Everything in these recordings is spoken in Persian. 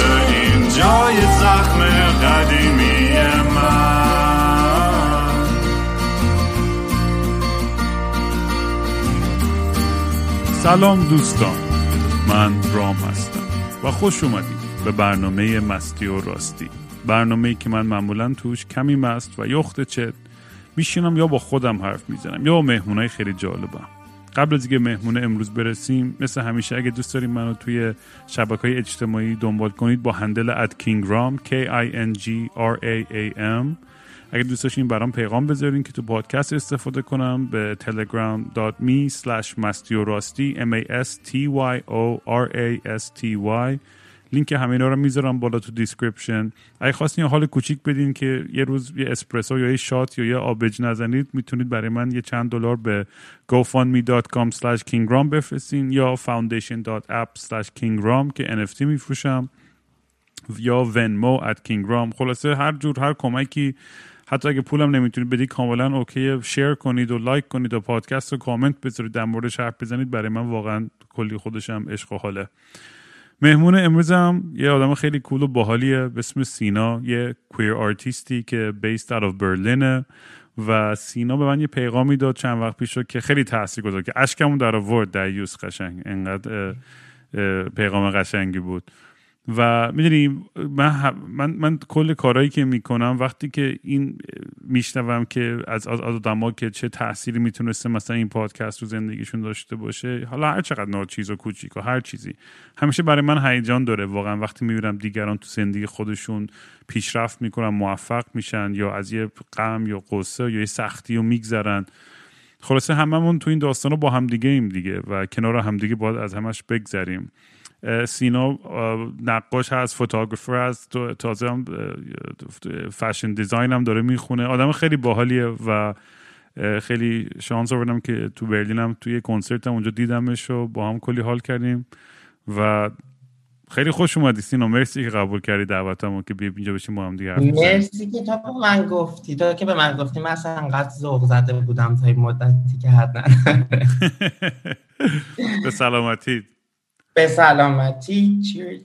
این جای زخم قدیمی من. سلام دوستان. من رام هستم و خوش اومدید به برنامه مستی و راستی. برنامه که من معمولا توش کمی مست و یخت چت میشینم یا با خودم حرف می‌زنم یا با مهمونای خیلی جالبم. قبل از اینکه مهمون امروز برسیم مثل همیشه اگه دوست داریم منو توی شبکه های اجتماعی دنبال کنید با handle at کینگرام K I N G R A A M. اگه دوست داشتین برام پیغام بذارین که تو پادکست استفاده کنم به telegram.me slash M A S T Y O R A S T Y. لینک همه اینا رو می‌ذارم بالا تو description اگه خواستین حال کوچیک بدین که یه روز یه اسپرسو یا یه shot یا یه آبجو نزنید می‌تونید برای من یه چند دلار به gofundme.com slash kingram بفرستین یا foundation.app slash kingram که NFT میفروشم یا Venmo at kingram. خلاصه هر جور هر کمکی حتی اگه پولم نمی‌تونید بدید کاملا okay. share کنید و لایک کنید و پادکست رو کامنت بذارید در موردش حرف بزنید برای من واقعا کلی خودشم عشق و حاله. مهمون امروزم یه آدم خیلی cool و باحالیه به اسم سینا یه queer artist ی که based out of برلینه و سینا به من یه پیغامی داد چند وقت پیش شد که خیلی تاثیر گذاشت که اشکمون در آورد در یوز قشنگ. انقدر پیغام قشنگی بود. و می‌دونی من, من, من کل کارهایی که می‌کنم وقتی که این میشنوم که از از آدما که چه تأثیری می‌تونسته مثلا این پادکست رو زندگیشون داشته باشه حالا هر چقدر ناچیز و کوچیک و هر چیزی همیشه برای من هیجان داره واقعا. وقتی می‌بینم دیگران تو زندگی خودشون پیشرفت می‌کنن موفق میشن یا از یه غم یا قصه یا یه سختی رو میگذرن. خلاصه هممون تو این داستان رو با همدیگه ایم دیگه و کنار همدیگه باید از همش بگذریم. سینا نقاش هست فوتوگرافر هست تازه هم فشن دیزاین هم داره می‌خونه. آدم خیلی باحالیه و خیلی شانس آوردم که تو برلین هم توی کنسرت هم اونجا دیدمش و با هم کلی حال کردیم و خیلی خوش اومدی سینا. مرسی که قبول کردی دعوتمو که بیا اینجا بشیم با هم دیگه مرسی که تو به من گفتی. تو که به من گفتی من اصلا انقدر ذوق زده بودم تا این مدتی که حد به سلامتی. به سلامتی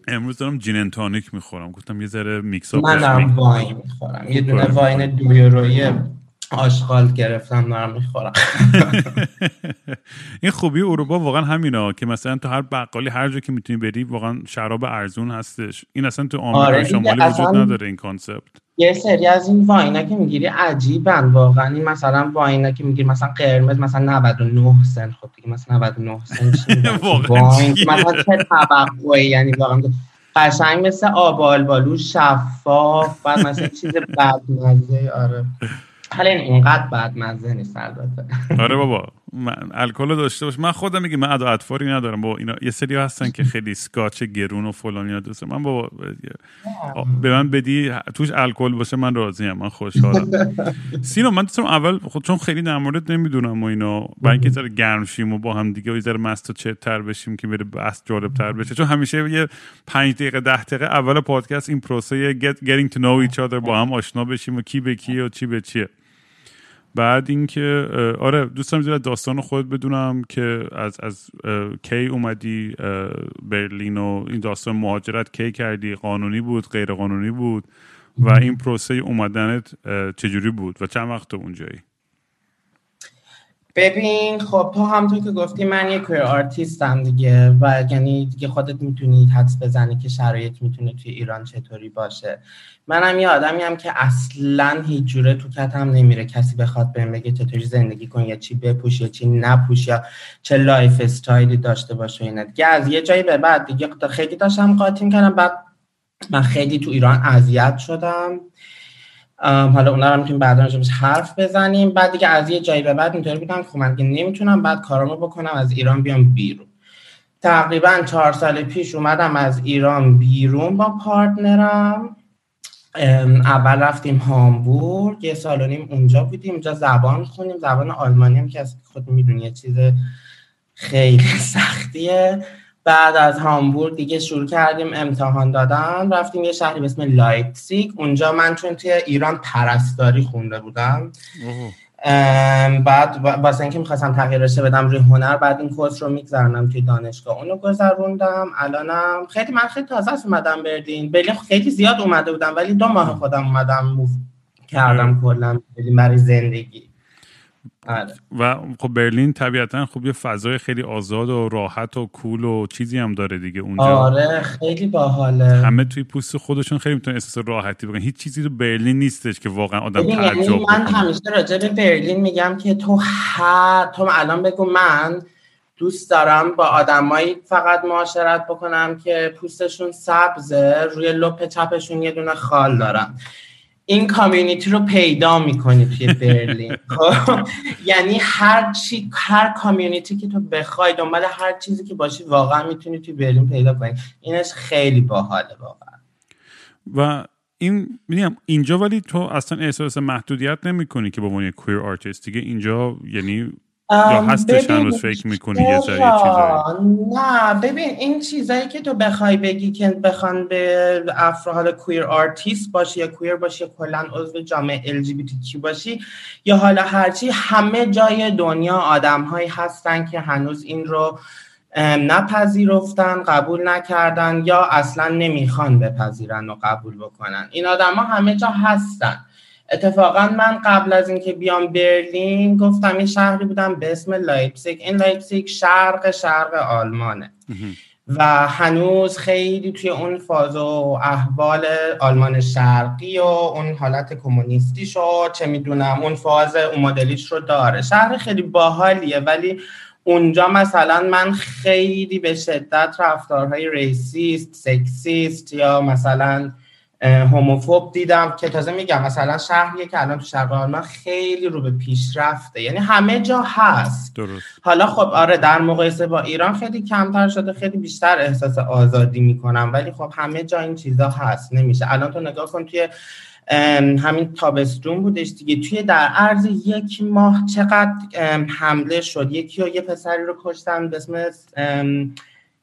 امروز دارم جین تانیک می‌خورم. گفتم یه ذره میکس اپ من دارم واین می‌خورم. یه دونه واین دو یورویی آشغال گرفتم دارم می‌خورم. این خوبی اروپا واقعا همینا که مثلا تو هر بقالی هر جا که می‌تونی بری واقعا شراب ارزون هستش. این اصلا تو آمریکا آره شمالی وجود نداره این concept. یه سری از این wine ا که می‌گیری عجیبن واقعا. این مثلا wine ا که می‌گیری مثلا قرمز مثلا 99 سنت خب دیگه مثلا 99 سنت wine. مثلا چه توقعی؟ یعنی واقعا قشنگ مثل آب آلبالو شفاف بعد مثلا چیز بدمزه. آره. حالا این اونقدر بد مزه نیست البته. آره بابا. الکل داشته باش. من خودم میگم من ادا اطفاری ندارم. با اینا یه سری هستن که خیلی سکاچ گرون و فلان اینا دوست من بابا به من بدی توش الکل باشه من راضیم. من خوشحالم. سینا من دوستم اول خود چون خیلی در مورد نمی‌دونم و اینا. با اینکه ذره گرم شیم و با هم دیگه و ذره مست و چتر بشیم که بره بس جالب تر بشه. چون همیشه یه 5 دقیقه 10 دقیقه اول پادکست این پروسه get, getting to know each other با هم آشنا بشیم و کی به کی و چی به چیه. بعد اینکه آره دوستم زیاد داستان خود بدونم که از از کی اومدی برلین و این داستان مهاجرت کی کردی؟ قانونی بود غیر قانونی بود؟ و این پروسه اومدنت چجوری بود؟ و چند وقت اونجایی؟ ببین خب تو همونطور که گفتی من یک کویر آرتیستم دیگه و یعنی دیگه خودت می‌تونی حدس بزنی که شرایط می‌تونه توی ایران چطوری باشه. منم یه آدمی هم که اصلا هیچ جوره تو کتم نمیره. کسی بخواد بهم بگه چطوری زندگی کن یا چی بپوش یا چی نپوش یا چه lifestyle ی داشته باشه اینا. دیگه از یه جایی به بعد دیگه خیلی داشتم قاطی کردم بعد من خیلی تو ایران اذیت شدم. حالا اونا رو می‌تونیم بعدا حرف بزنیم. بعد دیگه از یه جایی به بعد اینطوری بودم که خب من نمی‌تونم بعد کارامو بکنم از ایران بیام بیرون. تقریبا چهار سال پیش اومدم از ایران بیرون با partner م. اول رفتیم هامبورگ یه سال و نیم اونجا بودیم. اونجا زبان خوندیم زبان آلمانی هم که از خود می‌دونی یه چیز خیلی سختیه. بعد از هامبورگ دیگه شروع کردیم امتحان دادن. رفتیم یه شهری به اسم لایپزیگ. اونجا من چون توی ایران پرستاری خونده بودم. بعد واسه اینکه می‌خواستم تغییر رشته بدم روی هنر بعد این course رو میگذرنم توی دانشگاه. اونو گذروندم. الانم خیلی من خیلی تازه است اومدم برلین. برلین خیلی زیاد اومده بودم ولی دو ماه خودم اومدم move کردم کلا برای زندگی. آره. و خب برلین طبیعتا خب یه فضای خیلی آزاد و راحت و کول و چیزی هم داره دیگه اونجا. آره خیلی باحاله. همه توی پوست خودشون خیلی می‌تونن احساس راحتی بکنن. هیچ چیزی تو برلین نیستش که واقعا آدم یعنی تعجب من همیشه راجع به برلین میگم که تو هر تو الان بگو من دوست دارم با آدمایی فقط معاشرت بکنم که پوستشون سبزه روی لپ چپشون یه دونه خال دارم این community رو پیدا می‌کنی توی برلین. خب؟ یعنی هر چی هر community که تو بخوای دنبال هر چیزی که باشی واقعا می‌تونی توی برلین پیدا کنی. اینش خیلی باحاله واقعا. و این میگم اینجا ولی تو اصلا احساس محدودیت نمی کنی که به عنوان queer artist دیگه اینجا یعنی یا هستش هنوز فکر می‌کنی یه جایی نه ببین این چیزایی که تو بخوای بگی که بخوان به افراد queer artist باشی یا queer باشی یا کلا عضو جامعه کی باشی یا حالا هرچی همه جای دنیا آدم هایی هستن که هنوز این رو نپذیرفتن قبول نکردن یا اصلا نمی‌خوان بپذیرن و قبول بکنن. این آدم ها همه جا هستن. اتفاقا من قبل از اینکه بیام برلین گفتم این شهری بودم به اسم لایپزیگ. این لایپزیگ شرق شرق آلمانه. و هنوز خیلی توی اون فاز و احوال آلمان شرقی و اون حالت کمونیستی شد. چه می‌دونم اون فاز اون مدلیش رو داره. شهر خیلی باحالیه ولی اونجا مثلا من خیلی به شدت رفتارهای ریسیست سکسیست یا مثلا هوموفوب دیدم که تازه میگم مثلا شهریه که الان تو شرق آلمان خیلی رو به پیشرفته. یعنی همه جا هست. درست. حالا خب آره در مقایسه با ایران خیلی کمتر شده خیلی بیشتر احساس آزادی می‌کنم. ولی خب همه جا این چیزا هست نمیشه. الان تو نگاه کن توی همین تابستون بودش دیگه. توی در عرض یک ماه چقدر حمله شد؟ یکی و یه پسری رو کشتن به اسم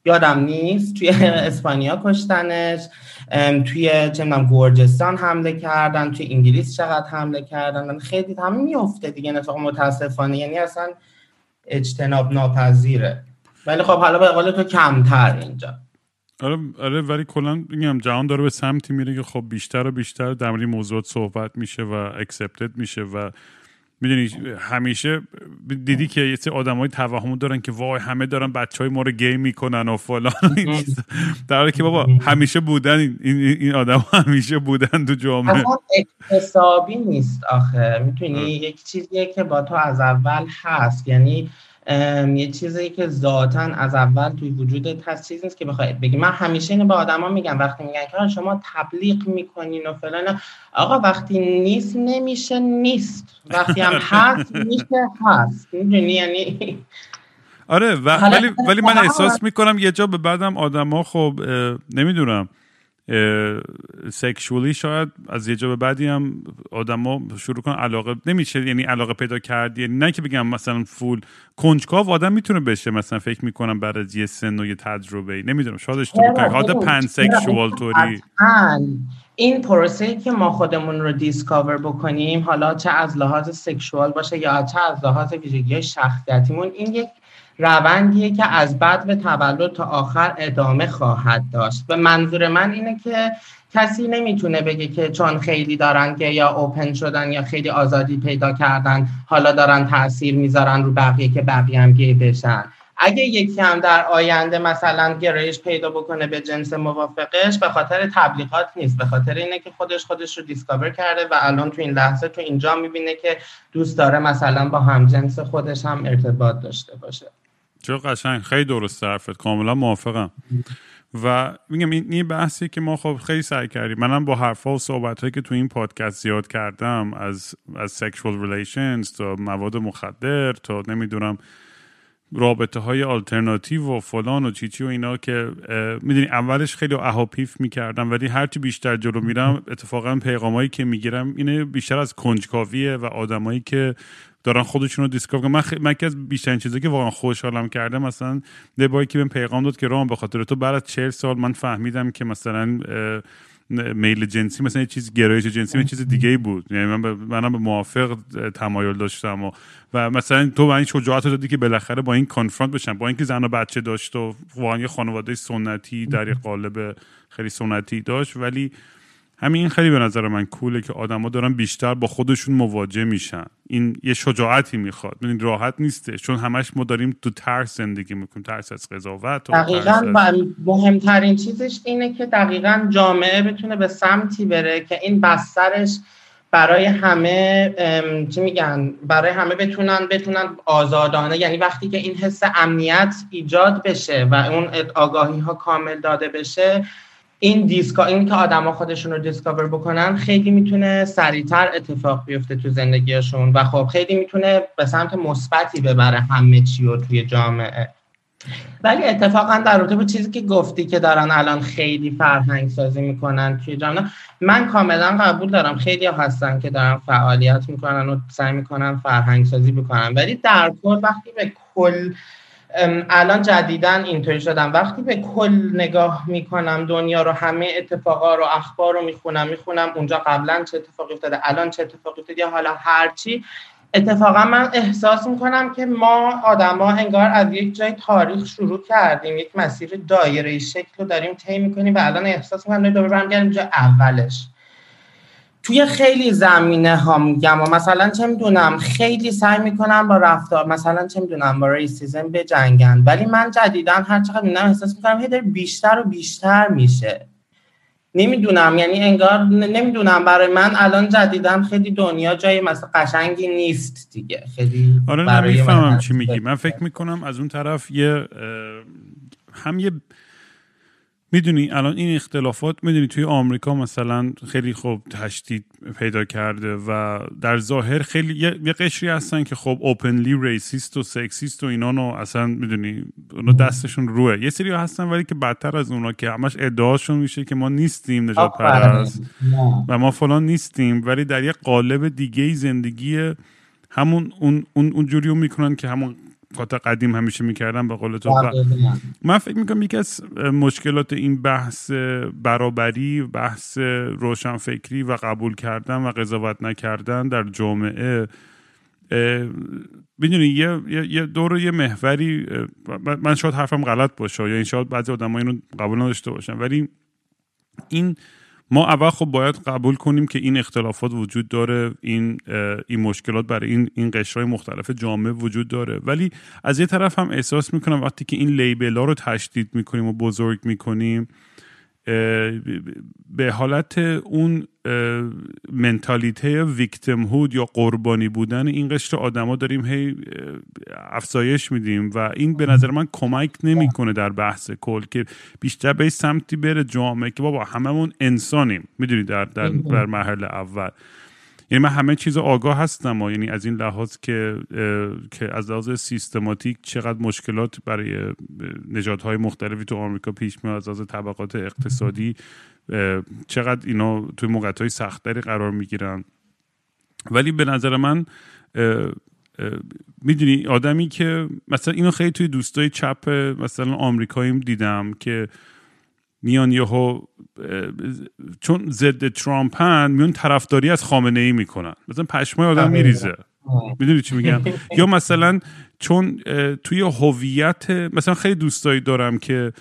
یادم نیست. توی اسپانیا کشتنش. توی چندم گرجستان حمله کردن توی انگلیس چقدر حمله کردن؟ خیلی همه میفته دیگه اتفاق متاسفانه. یعنی اصلا اجتناب ناپذیره. ولی خب حالا به قول تو کمتر اینجا. آره آره ولی کلا میگم جهان داره به سمتی میره که خب بیشتر و بیشتر در موضوعات صحبت میشه و اکسپتد میشه و می‌دونی همیشه دیدی که یه سری های توهم دارن که وای همه دارن بچه های ما رو گیم می‌کنن و فلان در حالی که بابا همیشه بودن این, این آدم همیشه بودن تو جامعه. اقتصابی نیست آخه. می‌تونی یک چیزیه که با تو از اول هست. یعنی یه چیزی که ذاتا از اول توی وجودت هست چیزی نیست که بخوای بگی. من همیشه اینو به آدما میگم. وقتی میگن که شما تبلیغ می‌کنین و فلان آقا وقتی نیست نمیشه نیست. وقتی هم هست میشه هست. می‌دونی؟ یعنی آره ولی ولی من احساس می‌کنم یه جا به بعدم آدما خب نمی‌دونم. سکشولی شاید از یه جا به بعدی هم آدما شروع کنن علاقه نمیشه یعنی علاقه پیدا کردی یعنی نه که بگم مثلا فول کنجکاو آدم می‌تونه بشه مثلا فکر می‌کنم بعد از یه سن و یه تجربه نمی‌دونم شاید اشتباه کنم. حالا pansexual این پروسه که ما خودمون رو discover بکنیم حالا چه از لحاظ sexual باشه یا چه از لحاظ ویژگی شخصیتیمون این یک روندیه که از بدو تولد تا آخر ادامه خواهد داشت. به منظور من اینه که کسی نمی‌تونه بگه که چون خیلی دارن که یا open شدن یا خیلی آزادی پیدا کردن حالا دارن تاثیر می‌ذارن رو بقیه که بقیه هم گی بشن. اگه یکی هم در آینده مثلا گرایش پیدا بکنه به جنس موافقش به خاطر تبلیغات نیست. به خاطر اینه که خودش خودش رو discover کرده و الان تو این لحظه تو اینجا می‌بینه که دوست داره مثلا با هم جنس خودش هم ارتباط داشته باشه. چه قشنگ. خیلی درست حرفت. کاملا موافقم. و میگم این بحثی که ما خب خیلی سعی کردیم. منم با حرفا و صحبت که تو این پادکست زیاد کردم از از sexual relations تا مواد مخدر تا نمی‌دونم رابطه های آلترناتیو و فلان و چیچی و اینا که می‌دونی اولش خیلی اهاپیف می‌کردم ولی هرچی بیشتر جلو میرم اتفاقا پیغامایی که می‌گیرم اینه بیشتر از کنجکاویه و آدمایی که دارن خودشون رو دیسکاو من, خ... من که از بیشترین چیزی که واقعا خوشحالم کرده مثلا یه که به پیغام داد که رام به خاطر تو بعد از 40 سال من فهمیدم که مثلا میل جنسی مثلا یه چیز گرایش جنسی یه چیز دیگه ای بود. یعنی من منم به موافق تمایل داشتم و, و مثلا تو من این شجاعت دادی که بالاخره با این کانفرانت بشم. با اینکه زن و بچه داشت و واقعا یه خانواده سنتی در قالب خیلی سنتی داشت ولی همین خیلی به نظر من کوله که آدما دارن بیشتر با خودشون مواجه میشن. این یه شجاعتی می‌خواد. این راحت نیسته. چون همش ما داریم تو ترس زندگی می‌کنیم. ترس از قضاوت دقیقا مهمترین چیزش اینه که دقیقا جامعه بتونه به سمتی بره که این بسترش برای همه چی میگن؟ برای همه بتونن بتونن آزادانه. یعنی وقتی که این حس امنیت ایجاد بشه و اون آگاهی ها کامل داده بشه این دیسکا این که آدما خودشون رو دیسکاور بکنن خیلی می‌تونه سریعتر اتفاق بیفته تو زندگیشون. و خب خیلی می‌تونه به سمت مثبتی ببره همه چی رو توی جامعه. ولی اتفاقا در رابطه با چیزی که گفتی که دارن الان خیلی فرهنگ سازی می‌کنن توی جامعه من کاملا قبول دارم. خیلی هستن که دارن فعالیت می‌کنن و سعی می‌کنن فرهنگ سازی بکنن. ولی در کل وقتی به کل الان جدیدن اینطوری شدم. وقتی به کل نگاه می‌کنم دنیا رو همه اتفاقا رو اخبار رو می‌خونم می‌خونم اونجا قبلا چه اتفاقی افتاده الان چه اتفاقی افتاده یا حالا هرچی اتفاقا من احساس می‌کنم که ما آدما انگار از یک جای تاریخ شروع کردیم یک مسیر دایره شکل رو داریم طی می‌کنیم و الان احساس می‌کنم دوباره برمیگردیم جای اولش. توی خیلی زمینه ها میگم و مثلا چه می‌دونم خیلی سعی می‌کنم با رفتار مثلا چه می‌دونم با ریسیزم بجنگن. ولی من جدیدا هر چقدر می‌دونم احساس می‌کنم هی بیشتر و بیشتر میشه. نمی‌دونم یعنی انگار نمی‌دونم برای من الان جدیدم خیلی دنیا جای مثلا قشنگی نیست دیگه. خیلی آره نمی‌فهمم چی میگی. من فکر می‌کنم از اون طرف یه هم یه می‌دونی الان این اختلافات می‌دونی توی آمریکا مثلا خیلی خوب تشدید پیدا کرده و در ظاهر خیلی یه قشری هستن که خب اوپنلی ریسیست و سکسیست و اینا اصلا می‌دونی اونا دستشون روه. یه سری هستن ولی که بدتر از اونا که همش ادعاشون میشه که ما نیستیم نجات پرست. و ما فلان نیستیم ولی در یه قالب دیگه زندگی همون اون اون اون می‌کنن که همون قاطع قدیم همیشه می‌کردم به قول تو. من فکر می‌کنم یکی از مشکلات این بحث برابری بحث روشنفکری و قبول کردن و قضاوت نکردن در جامعه می‌دونی یه, یه دور یه محوری من شاید حرفم غلط باشه یا این شاید بعضی آدم اینو قبول نداشته باشن. ولی این ما اول خب باید قبول کنیم که این اختلافات وجود داره این این مشکلات برای این این قشرهای مختلف جامعه وجود داره. ولی از یه طرف هم احساس می‌کنم وقتی که این لیبل ها رو تشدید می‌کنیم و بزرگ می‌کنیم به حالت اون منتالیته ویکتم هود یا قربانی بودن این قشر آدما داریم هی افزایش میدیم و این به نظر من کمک نمی‌کنه در بحث کل که بیشتر به سمتی بره جامعه که بابا هممون انسانیم. می‌دونی در در, در مرحله اول. یعنی من همه چیز آگاه هستم و یعنی از این لحاظ که که از لحاظ سیستماتیک چقدر مشکلات برای نژادهای مختلفی تو آمریکا پیش میاد از لحاظ طبقات اقتصادی چقدر اینا توی موقعیت های سختری قرار می‌گیرن. ولی به نظر من می‌دونی آدمی که مثلا اینو خیلی توی دوستای چپ مثلا آمریکاییم دیدم که میان یهو چون ضد ترامپن میان طرفداری از خامنه ای می‌کنن. مثلا پشمای آدم میریزه. می‌دونی چی میگم؟ یا مثلا چون توی هویت مثلا خیلی دوستایی دارم که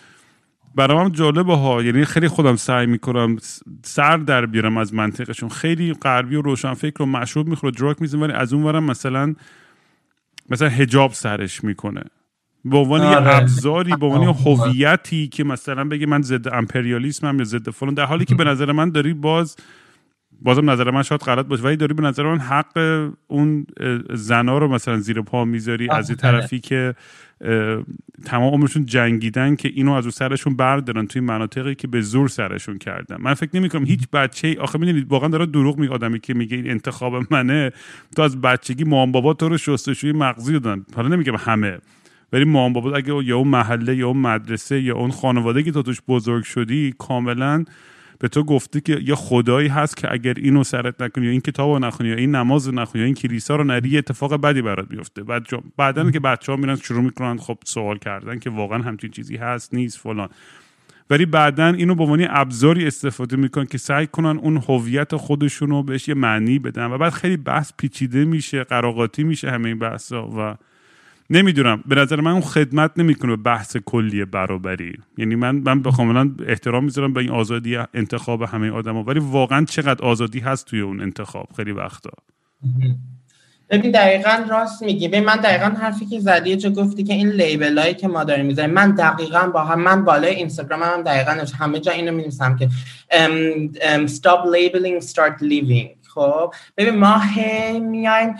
برام جالبه ها. یعنی خیلی خودم سعی می‌کنم سر در بیارم از منطقشون. خیلی غربی و روشن فکر و مشروب می‌خوره دراک میزن ولی از اون ورم مثلا مثلا هجاب سرش می‌کنه. به عنوان یه آره. ابزاری به عنوان هویتی که مثلا بگه من ضد امپریالیسمم یا ضد فلان در حالی که به نظر من داری باز بازم نظر من شاید غلط باشه ولی داری به نظر من حق اون زنا رو مثلا زیر پا می‌ذاری از یه طرفی که تمام عمرشون جنگیدن که اینو از او سرشون بردارن توی مناطقی که به زور سرشون کردن. من فکر نمی کنم هیچ بچه آخه می‌دونید واقعا داره دروغ میگه آدمی که میگه این انتخاب منه تو از بچگی مام بابا تو رو شستشوی مغزی دادن. حالا نمیگم همه. ولی مام بابا اگه یا اون محله یا اون مدرسه یا اون خانواده که تو توش بزرگ شدی کاملا به تو گفته که یا خدایی هست که اگر اینو سرت نکنی یا این کتاب رو نخونی یا این نماز رو نخونی یا این کلیسا رو نری اتفاق بدی برات بیفته. بعد بعدا که بچه ها میرن شروع می‌کنن خب سوال کردن که واقعا همچین چیزی هست نیست فلان. ولی بعدا اینو به عنوان ابزاری استفاده می‌کنن که سعی کنن اون هویت خودشون رو بهش یه معنی بدن و بعد خیلی بحث پیچیده میشه قراقاتی میشه همه این بحثا و نمی‌دونم. به نظر من اون خدمت نمی‌کنه به بحث کلی برابری. یعنی من من کاملا احترام می‌ذارم به این آزادی انتخاب همه آدما. ولی واقعا چقدر آزادی هست توی اون انتخاب خیلی وقتا. ببین دقیقا راست میگی. ببین من دقیقا حرفی که زدی چه گفتی که این لیبل هایی که ما داریم می‌ذاریم من دقیقا با هم من بالای اینستاگرام هم دقیقا همه جا اینو می‌نویسم که stop labeling start living خب ببین ما هی میایم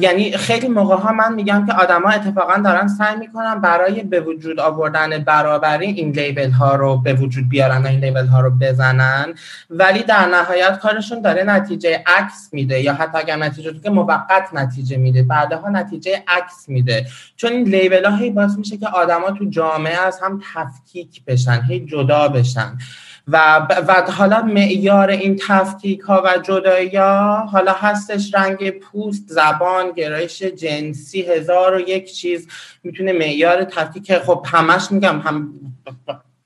یعنی خیلی موقع ها من میگم که آدما اتفاقا دارن سعی می‌کنن برای به وجود آوردن برابری این لیبل ها رو به وجود بیارن و این لیبل ها رو بزنن ولی در نهایت کارشون داره نتیجه عکس میده یا حتی اگر نتیجه که موقت نتیجه میده بعدها نتیجه عکس میده. چون این لیبل ها هی باعث میشه که آدما تو جامعه از هم تفکیک بشن هی جدا بشن. و, و حالا معیار این تفکیک ها و جدایی ها حالا هستش رنگ پوست زبان گرایش جنسی هزار و یک چیز می‌تونه معیار تفکیک خب همش میگم هم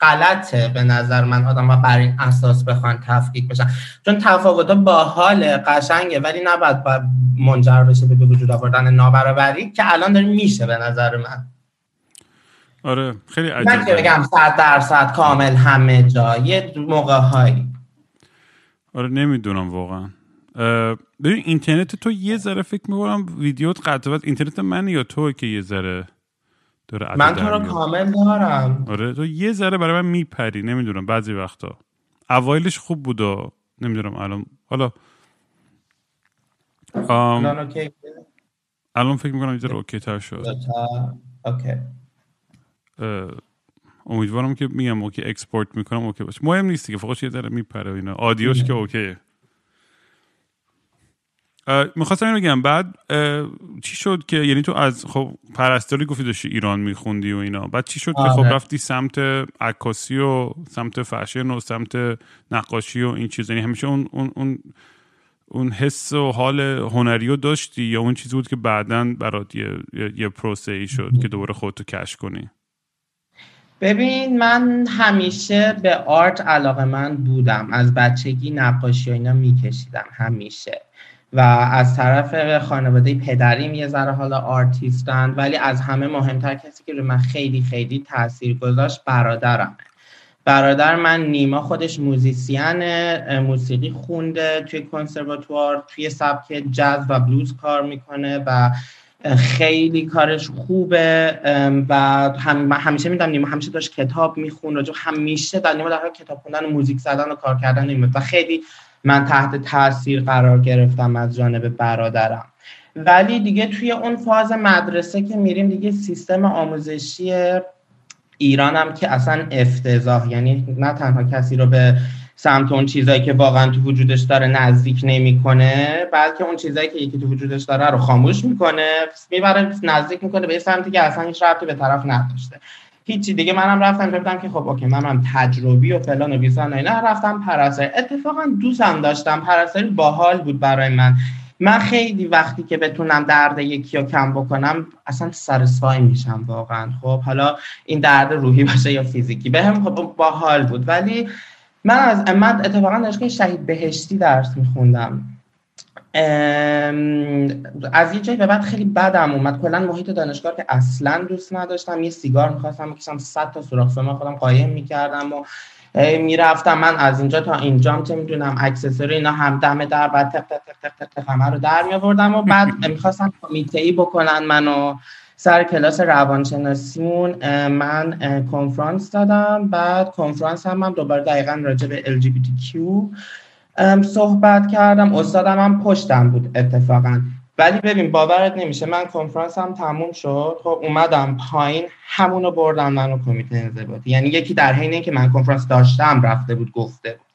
غلطه به نظر من آدم ها بر این اساس بخوان تفکیک بشن. چون تفاوت باحال قشنگه ولی نباید منجر بشه به وجود آوردن نابرابری که الان داره میشه به نظر من. آره خیلی عجیبه من که بگم صد درصد کامل همه جا یه موقع هایی آره نمی‌دونم واقعا. ببین اینترنت تو یه ذره فکر می‌کنم ویدیوت قطعات اینترنت من یا تو که یه ذره داره من تو رو کامل دارم. آره تو یه ذره برای من میپری نمی‌دونم بعضی وقتا. اوایلش خوب بود و نمی‌دونم الان حالا الان فکر می‌کنم یه ذره okay تر شد. okay. امیدوارم که میگم okay export می‌کنم okay باشه. مهم نیستی که فقط یه ذره میپره اینا. audio ش که okay ه. می‌خواستم بگم. بعد چی شد که یعنی تو از خب پرستاری گفتی داشتی ایران میخوندی و اینا. بعد چی شد که خب آره. رفتی سمت عکاسی و سمت فشن و سمت نقاشی و این چیز یعنی همیشه اون اون اون اون حس و حال هنری رو داشتی یا اون چیزی بود که بعدا برات یه, یه پروسه ای شد که دوباره خودتو کش کنی؟ ببین من همیشه به آرت علاقه من بودم. از بچگی نقاشی و اینا میکشیدم همیشه. و از طرف خانواده پدریم یه ذره حالا آرتیستن ولی از همه مهمتر کسی که رو من خیلی خیلی تاثیر گذاشت برادرم برادر من نیما خودش musician موسیقی خونده توی کنسرواتوار توی سبک جاز و بلوز کار می‌کنه و خیلی کارش خوبه و هم همیشه میدیدم نیما همیشه داشت کتاب میخون جو همیشه در نیما در کتاب خوندن و موزیک زدن و کار کردن نیما. و خیلی من تحت تاثیر قرار گرفتم از جانب برادرم. ولی دیگه توی اون فاز مدرسه که میریم دیگه سیستم آموزشی ایران هم که اصلا افتضاح یعنی نه تنها کسی رو به سمت اون چیزایی که واقعا تو وجودش داره نزدیک نمی‌کنه بلکه اون چیزایی که یکی تو وجودش داره رو خاموش می‌کنه می‌بره نزدیک می‌کنه به سمتی که اصلا هیچ ربطی به طرف نداشته. هیچی دیگه منم رفتم گفتم که خب اوکی منم تجربی و فلان و بیسان اینا رفتم پرستاری. اتفاقا دوستم داشتم پرستاری باحال بود برای من. من خیلی وقتی که بتونم درد یکی رو کم بکنم اصلا سرسفای میشم واقعا. خب حالا این درد روحی باشه یا فیزیکی به هم خب باحال بود. ولی من از من اتفاقا دانشگاه شهید بهشتی درس میخوندم. از یه جایی به بعد خیلی بدم اومد. کلا محیط دانشگاه که اصلا دوست نداشتم. یه سیگار می‌خواستم بکشم صد تا سوراخ سوما خودم قایم می‌کردم و می‌رفتم. من از اینجا تا اینجا چه می‌دونم اکسسوری اینا هم دم در بعد تق تق تق تق تق همه رو در میآوردم و بعد می‌خواستم کمیته ای بکنن منو. سر کلاس روانشناسیمون من کنفرانس دادم. بعد کنفرانس هم من دوباره دقیقا راجع به LGBTQ صحبت کردم. استادم هم پشتم بود اتفاقا. ولی ببین باورت نمیشه من کنفرانس هم تموم شد. خب اومدم پایین همونو بردم منو کمیته انضباطی. یعنی یکی در حین که من کنفرانس داشتم رفته بود گفته بود.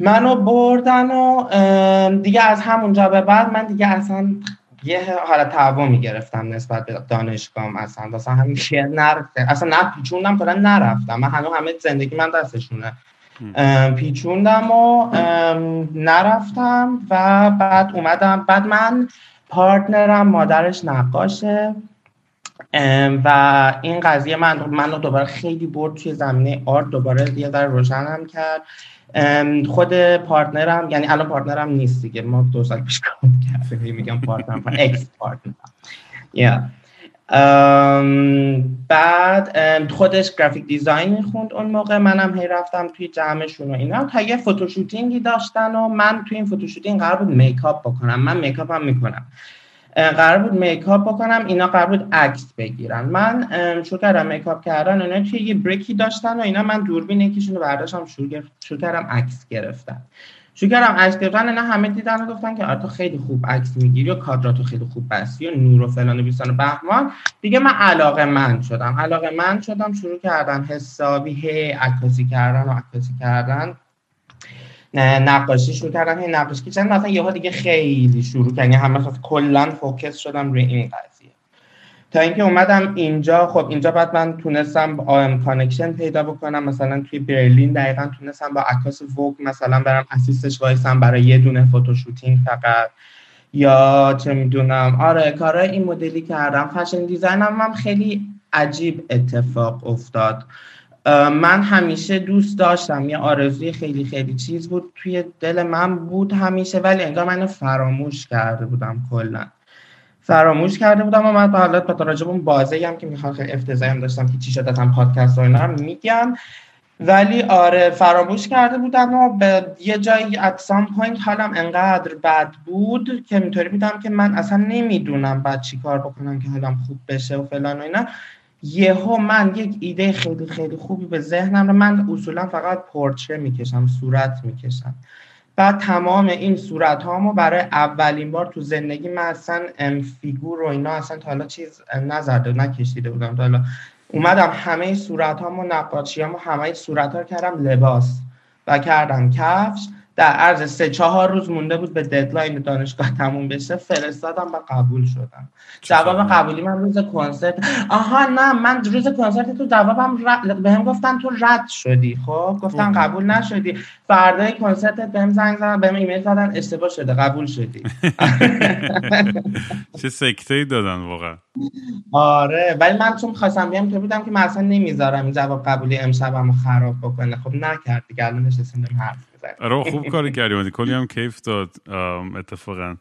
منو بردن و دیگه از همونجا به بعد من دیگه اصلا یه حالت تعوا می‌گرفتم نسبت به دانشگاهم اصلا. اصلا همین نرفته. اصلا نه پیچوندم کلا نرفتم. من هنوز همه زندگی من دستشونه. پیچوندم و نرفتم و بعد اومدم. بعد من پارتنرم مادرش نقاشه. و این قضیه من من دوباره خیلی برد توی زمینه آرت. دوباره یه در روشنم کرد. خود partner م یعنی الان partner م نیست دیگه. ما دو سال پیش cut کردیم. میگم partner م ex partner م یا بعد خودش graphic design می‌خوند اون موقع. منم هی رفتم توی جمعشون و اینا. تا یه photoshooting ی داشتن و من توی این photoshooting قرار بود makeup بکنم. من makeup می‌کنم. قرار بود makeup بکنم اینا قرار بود عکس بگیرن. من شروع کردم makeup کردن اینا توی یه break ی داشتن و اینا من دوربین یکیشون رو برداشتم شروع کردم عکس گرفتن. شروع کردم عکس گرفتن اینا همه دیدن و گفتن که آره تو خیلی خوب عکس می‌گیری و کادراتو خیلی خوب بستی و نور و فلان و بیسار و بهمان. دیگه من علاقه‌مند شدم. علاقه‌مند شدم شروع کردم حسابی هی عکاسی کردن و عکاسی کردن. نقاشی شروع کردم هی نقاشی کردن مثلا یه دیگه خیلی شروع کردم یعنی همه کلا focus شدم روی این قضیه. تا اینکه اومدم اینجا. خب اینجا بعد من تونستم آم connection پیدا بکنم. مثلا توی برلین دقیقا تونستم با عکاس Vogue مثلا برم assist ش وایسم برای یه دونه photoshooting فقط. یا چه می‌دونم. آره کارای این مدلی کردم. fashion design م هم خیلی عجیب اتفاق افتاد. من همیشه دوست داشتم یه آرزوی خیلی خیلی چیز بود. توی دل من بود همیشه ولی انگار منو فراموش کرده بودم کلا. فراموش کرده بودم و من حالا راجع به اون بازه هم که می‌خوام خیلی افتضاحی هم داشتم که چی شد اصلا پادکست رو اینا هم میگم. ولی آره فراموش کرده بودم و به یه جایی at some point حالم انقدر بد بود که اینطوری بودم که من اصلا نمی‌دونم بعد چی کار بکنم که حالم خوب بشه و فلان و اینا. یهو من یک ایده خیلی خیلی خوبی به ذهنم رو من اصولا فقط پورتره می‌کشم صورت می‌کشم. بعد تمام این صورت هامو برای اولین بار تو زندگی من اصلا فیگور و اینا اصلا تا حالا چیز نزده نکشیده بودم. تا حالا اومدم همه صورت هامو نقاشی همه صورت ها کردم لباس و کردم کفش. در عرض سه چهار روز مونده بود به deadline دانشگاه تموم بشه فرستادم و قبول شدم. جواب قبولی من روز کنسرت. آها نه من روز کنسرت تو جوابم ر... به هم گفتن تو رد شدی خب؟ گفتم قبول نشدی. فردای کنسرت بهم زنگ زدن بهم ایمیل زدن اشتباه شده قبول شدی. چه سکته ای دادن واقعا. آره ولی من چون خواستم بیام تو بودم که من اصلا نمی‌ذارم این جواب قبولی امشبمو خراب بکنه. خب نکرد دیگه الان نشستیم حرف آره خوب کاری کردی. کلی هم کیف داد اتفاقا.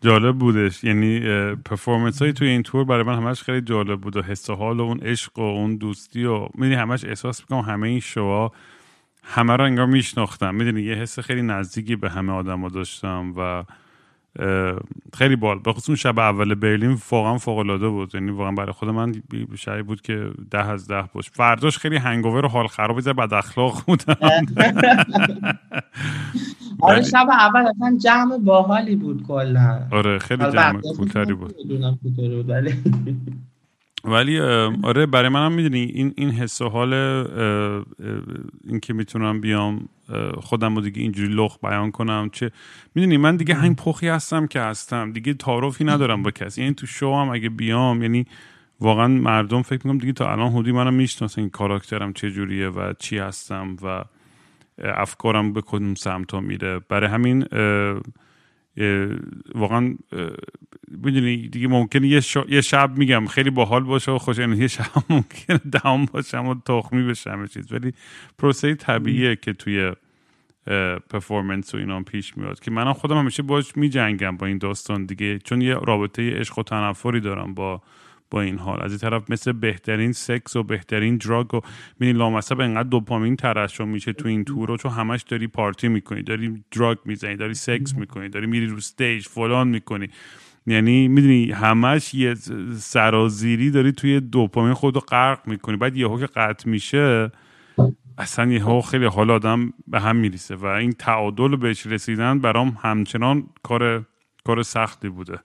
جالب بودش. یعنی پرفورمنس های توی این تور برای من همش خیلی جالب بود و حس و حال و اون عشق و اون دوستی و می‌دونی همش احساس می‌کنم همه این شوها همه رو انگار میشناختم. می‌دونی یه حس خیلی نزدیکی به همه آدم داشتم و خیلی بال به خصوص شب اول برلین واقعا فوق العاده بود. یعنی واقعا برای خود من شایی بود که ده از ده باش. فرداش خیلی هنگوور و حال خراب زد بد اخلاق بودم. آره شب اول اصلا جمع باحالی بود کلا. آره خیلی جمع کوتری بود. ولی آره برای منم می‌دونی این این حس و حال این که می‌تونم بیام خودم رو دیگه اینجوری لخ بیان کنم چه می‌دونی من دیگه همین پخی هستم که هستم دیگه تعارفی ندارم با کسی. یعنی تو شو هم اگه بیام یعنی واقعا مردم فکر می‌کنم دیگه تا الان حدودی منم می‌شناسن این کاراکترم چه جوریه و چی هستم و افکارم به کدوم سمت میره. برای همین واقعا می‌دونی دیگه ممکنه یه, یه شب میگم خیلی باحال باشه و خوش یه شب ممکنه دهم باشم و تخمی بشم چیز. ولی پروسه طبیعیه که توی پرفورمنس و اینا پیش میاد که منم خودم همیشه باش میجنگم با این داستان دیگه. چون یه رابطه عشق و تنفری دارم با با این حال. از این طرف مثل بهترین سکس و بهترین دراگ و می‌بینی لامصب انقدر دوپامین ترشح میشه تو این تور چون همش داری پارتی می‌کنی داری دراگ می‌زنی داری سکس می‌کنی داری میری رو استیج فلان می‌کنی. یعنی می‌دونی همش یه سرازیری داری توی دوپامین خود رو غرق می‌کنی. بعد یهو که قطع میشه اصلا یهو خیلی حال آدم به هم میریسه و این تعادل بهش رسیدن برام همچنان کار کار سختی بوده.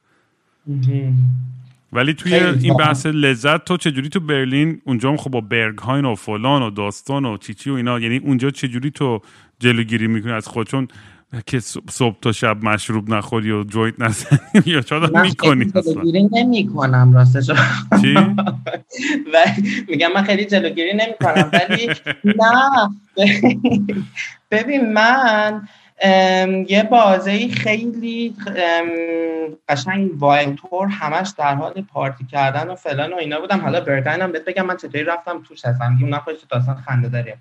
ولی توی این بحث لذت تو چجوری تو برلین اونجا هم خب با برگ هاین و فلان و داستان و چیچی و اینا یعنی اونجا چجوری تو جلوگیری می‌کنی؟ از خود چون که صبح تا شب مشروب نخوری و جویت نزنی یا چرا می‌کنی؟ جلوگیری نمی کنم راستش. چی؟ میگم من خیلی جلوگیری نمی کنم ولی نه. ببین من یه بازه خیلی قشنگ wild طور همش در حال پارتی کردن و فلان و اینا بودم. حالا Berghain هم بهت بگم من چطوری رفتم؟ توش هستم. اون خودش داستان خنده داره.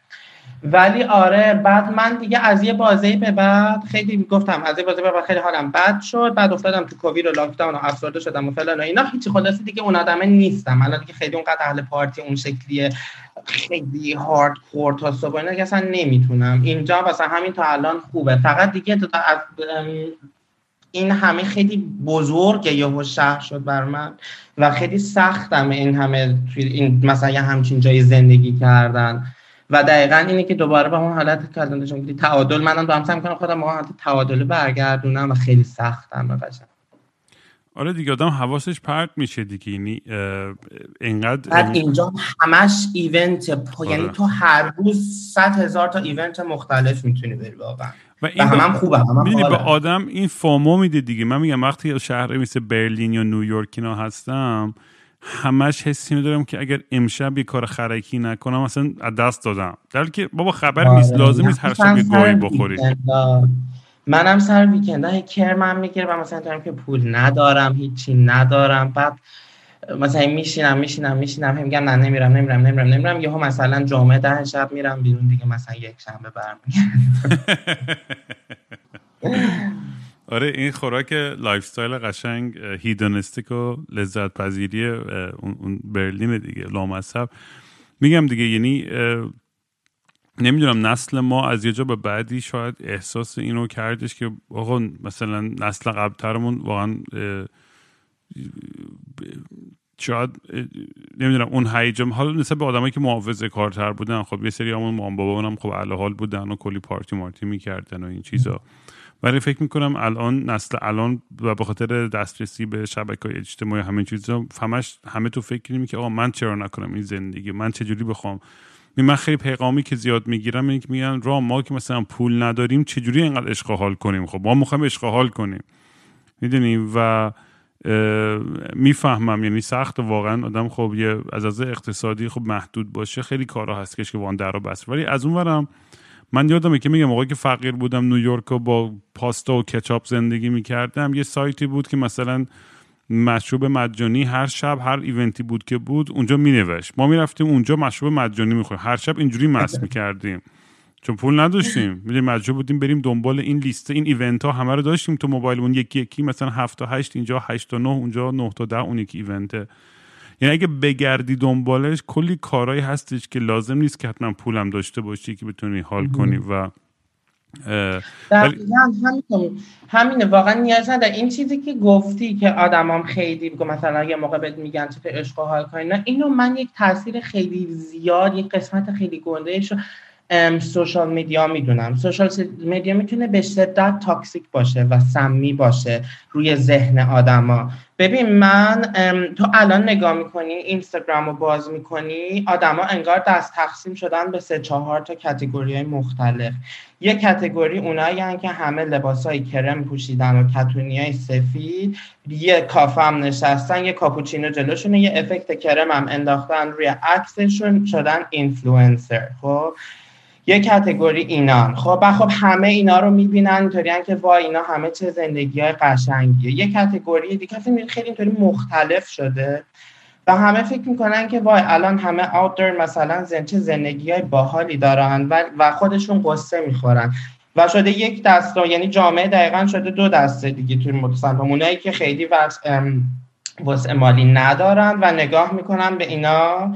ولی آره بعد من دیگه از یه بازه به بعد خیلی گفتم از یه بازه به بعد خیلی حالم بد شد. بعد افتادم تو کووید و lockdown و افسرده شدم و فلان و اینا. هیچی خلاصه دیگه اون آدمه نیستم. الان دیگه خیلی اونقدر اهل پارتی اون شکلیه. خیلی hardcore تا صبح اینا اصلا نمی‌تونم. اینجا واسه همین تا الان خوبه. فقط دیگه تا از این همه خیلی بزرگ یهو شهر شد بر من. و خیلی سختم این همه توی این مثلا همچین جای زندگی کردن. و دقیقا اینه که دوباره به اون حالت کردن داشتم تعادل منم دارم سعی کنم خودم حالت تعادل برگردونم و خیلی سختم قشنگ آره دیگه آدم حواسش پرت میشه دیگه. یعنی اینقدر بعد اینجا همش ایونت آره. یعنی تو هر روز صد هزار تا ایونت مختلف می‌تونی بری واقعا. و این هم خوبه هم, به آدم این فامو میده دیگه. من میگم وقتی شهر مثل برلین یا نیویورک اینا هستم همش حسی میدارم که اگر امشب یه کار خرکی نکنم مثلا از دست دادم. در که بابا خبر نیست آره. لازم نیست هر شب گویی بخوری. منم سر ویکند. های کرمم می‌گیره و مثلا دارم که پول ندارم هیچی ندارم. بعد مثلا میشینم میشینم میشینم میگم نه نمیرم نمیرم نمیرم نمیرم. یهو مثلا جمعه ده شب میرم بیرون دیگه مثلا یک شنبه برمیگردم. آره این خوراک lifestyle قشنگ hedonistic و لذت پذیری اون برلین دیگه لامصب. میگم دیگه یعنی نمی‌دونم نسل ما از یه جا به بعدی شاید احساس اینو کردش که آقا مثلا نسل قبلترمون واقعا شاید نمی‌دونم اون هیجم حالا نسبت به آدمایی که محافظه کارتر بودن خب یه سری همون مامان بابا خب حال بودن و کلی پارتی مارتی می‌کردن و این چیزا. ولی فکر می‌کنم الان نسل الان و به خاطر دسترسی به شبکه های اجتماعی همین چیزا همش همه تو فکر کنیم که آقا من چرا نکنم این زندگی؟ من چجوری بخوام؟ من خیلی پیغامی که زیاد می‌گیرم اینه که میگن را ما که مثلا پول نداریم چجوری اینقدر عشق حال کنیم؟ خب ما می‌خوایم حال کنیم. می‌دونیم و می‌فهمم. یعنی سخت واقعا آدم خب یه از از اقتصادی خب محدود باشه. خیلی کارا هست که وان در بس ولی از اون من یادمه که میگم موقعی که فقیر بودم نیویورک و با پاستا و کچاپ زندگی می‌کردم یه سایتی بود که مثلا مشروب مجانی هر شب هر ایونتی بود که بود اونجا مینوشت. ما می‌رفتیم اونجا مشروب مجانی می‌خوریم. هر شب اینجوری مس می‌کردیم. چون پول نداشتیم. می‌دونیم مجبور بودیم بریم دنبال این لیست این ایونت ها همه رو داشتیم. تو موبایلمون یکی یکی مثلا 7 تا 8 اینجا 8 تا 9 اونجا 9 تا 10 اون یکی ایونته. یعنی اگه بگردی دنبالش کلی کارهایی هستش که لازم نیست که حتما پولم داشته باشی که بتونی حال کنی و دقیقا همین همینه واقعا نیاز نداره. این چیزی که گفتی که آدمام خیلی بگو مثلا یه موقع بهت میگن چه عشق و حال کنی اینو من یک تاثیر خیلی زیاد یک قسمت خیلی گنده سوشال میدیا می‌دونم. سوشال میدیا می‌تونه به شدت تاکسیک باشه و سمی باشه روی ذهن آدما. ببین من تو الان نگاه می‌کنی اینستاگرام رو باز می‌کنی آدما انگار دست تقسیم شدن به سه چهار تا کتگوری های مختلف. یه category اونایی که همه لباس های کرم پوشیدن و کتونی های سفید یه کافه هم نشستن یه کاپوچینو جلوشونه یه effect کرم هم انداختن روی عکسشون شدن اینفلوئنسر خب؟ یه category اینان. خب خب همه اینا رو می‌بینن اینطوری که وای اینا همه چه زندگی های قشنگیه. یه category دیگه خیلی اینطوری مختلف شده و همه فکر می‌کنن که وای الان همه outdoor مثلا زن چه زندگی های باحالی دارن و, و خودشون غصه می‌خورن. و شده یک دسته یعنی جامعه دقیقا شده دو دسته دیگه توی متصنف اونایی که خیلی وسع مالی ندارن و نگاه می‌کنن به اینا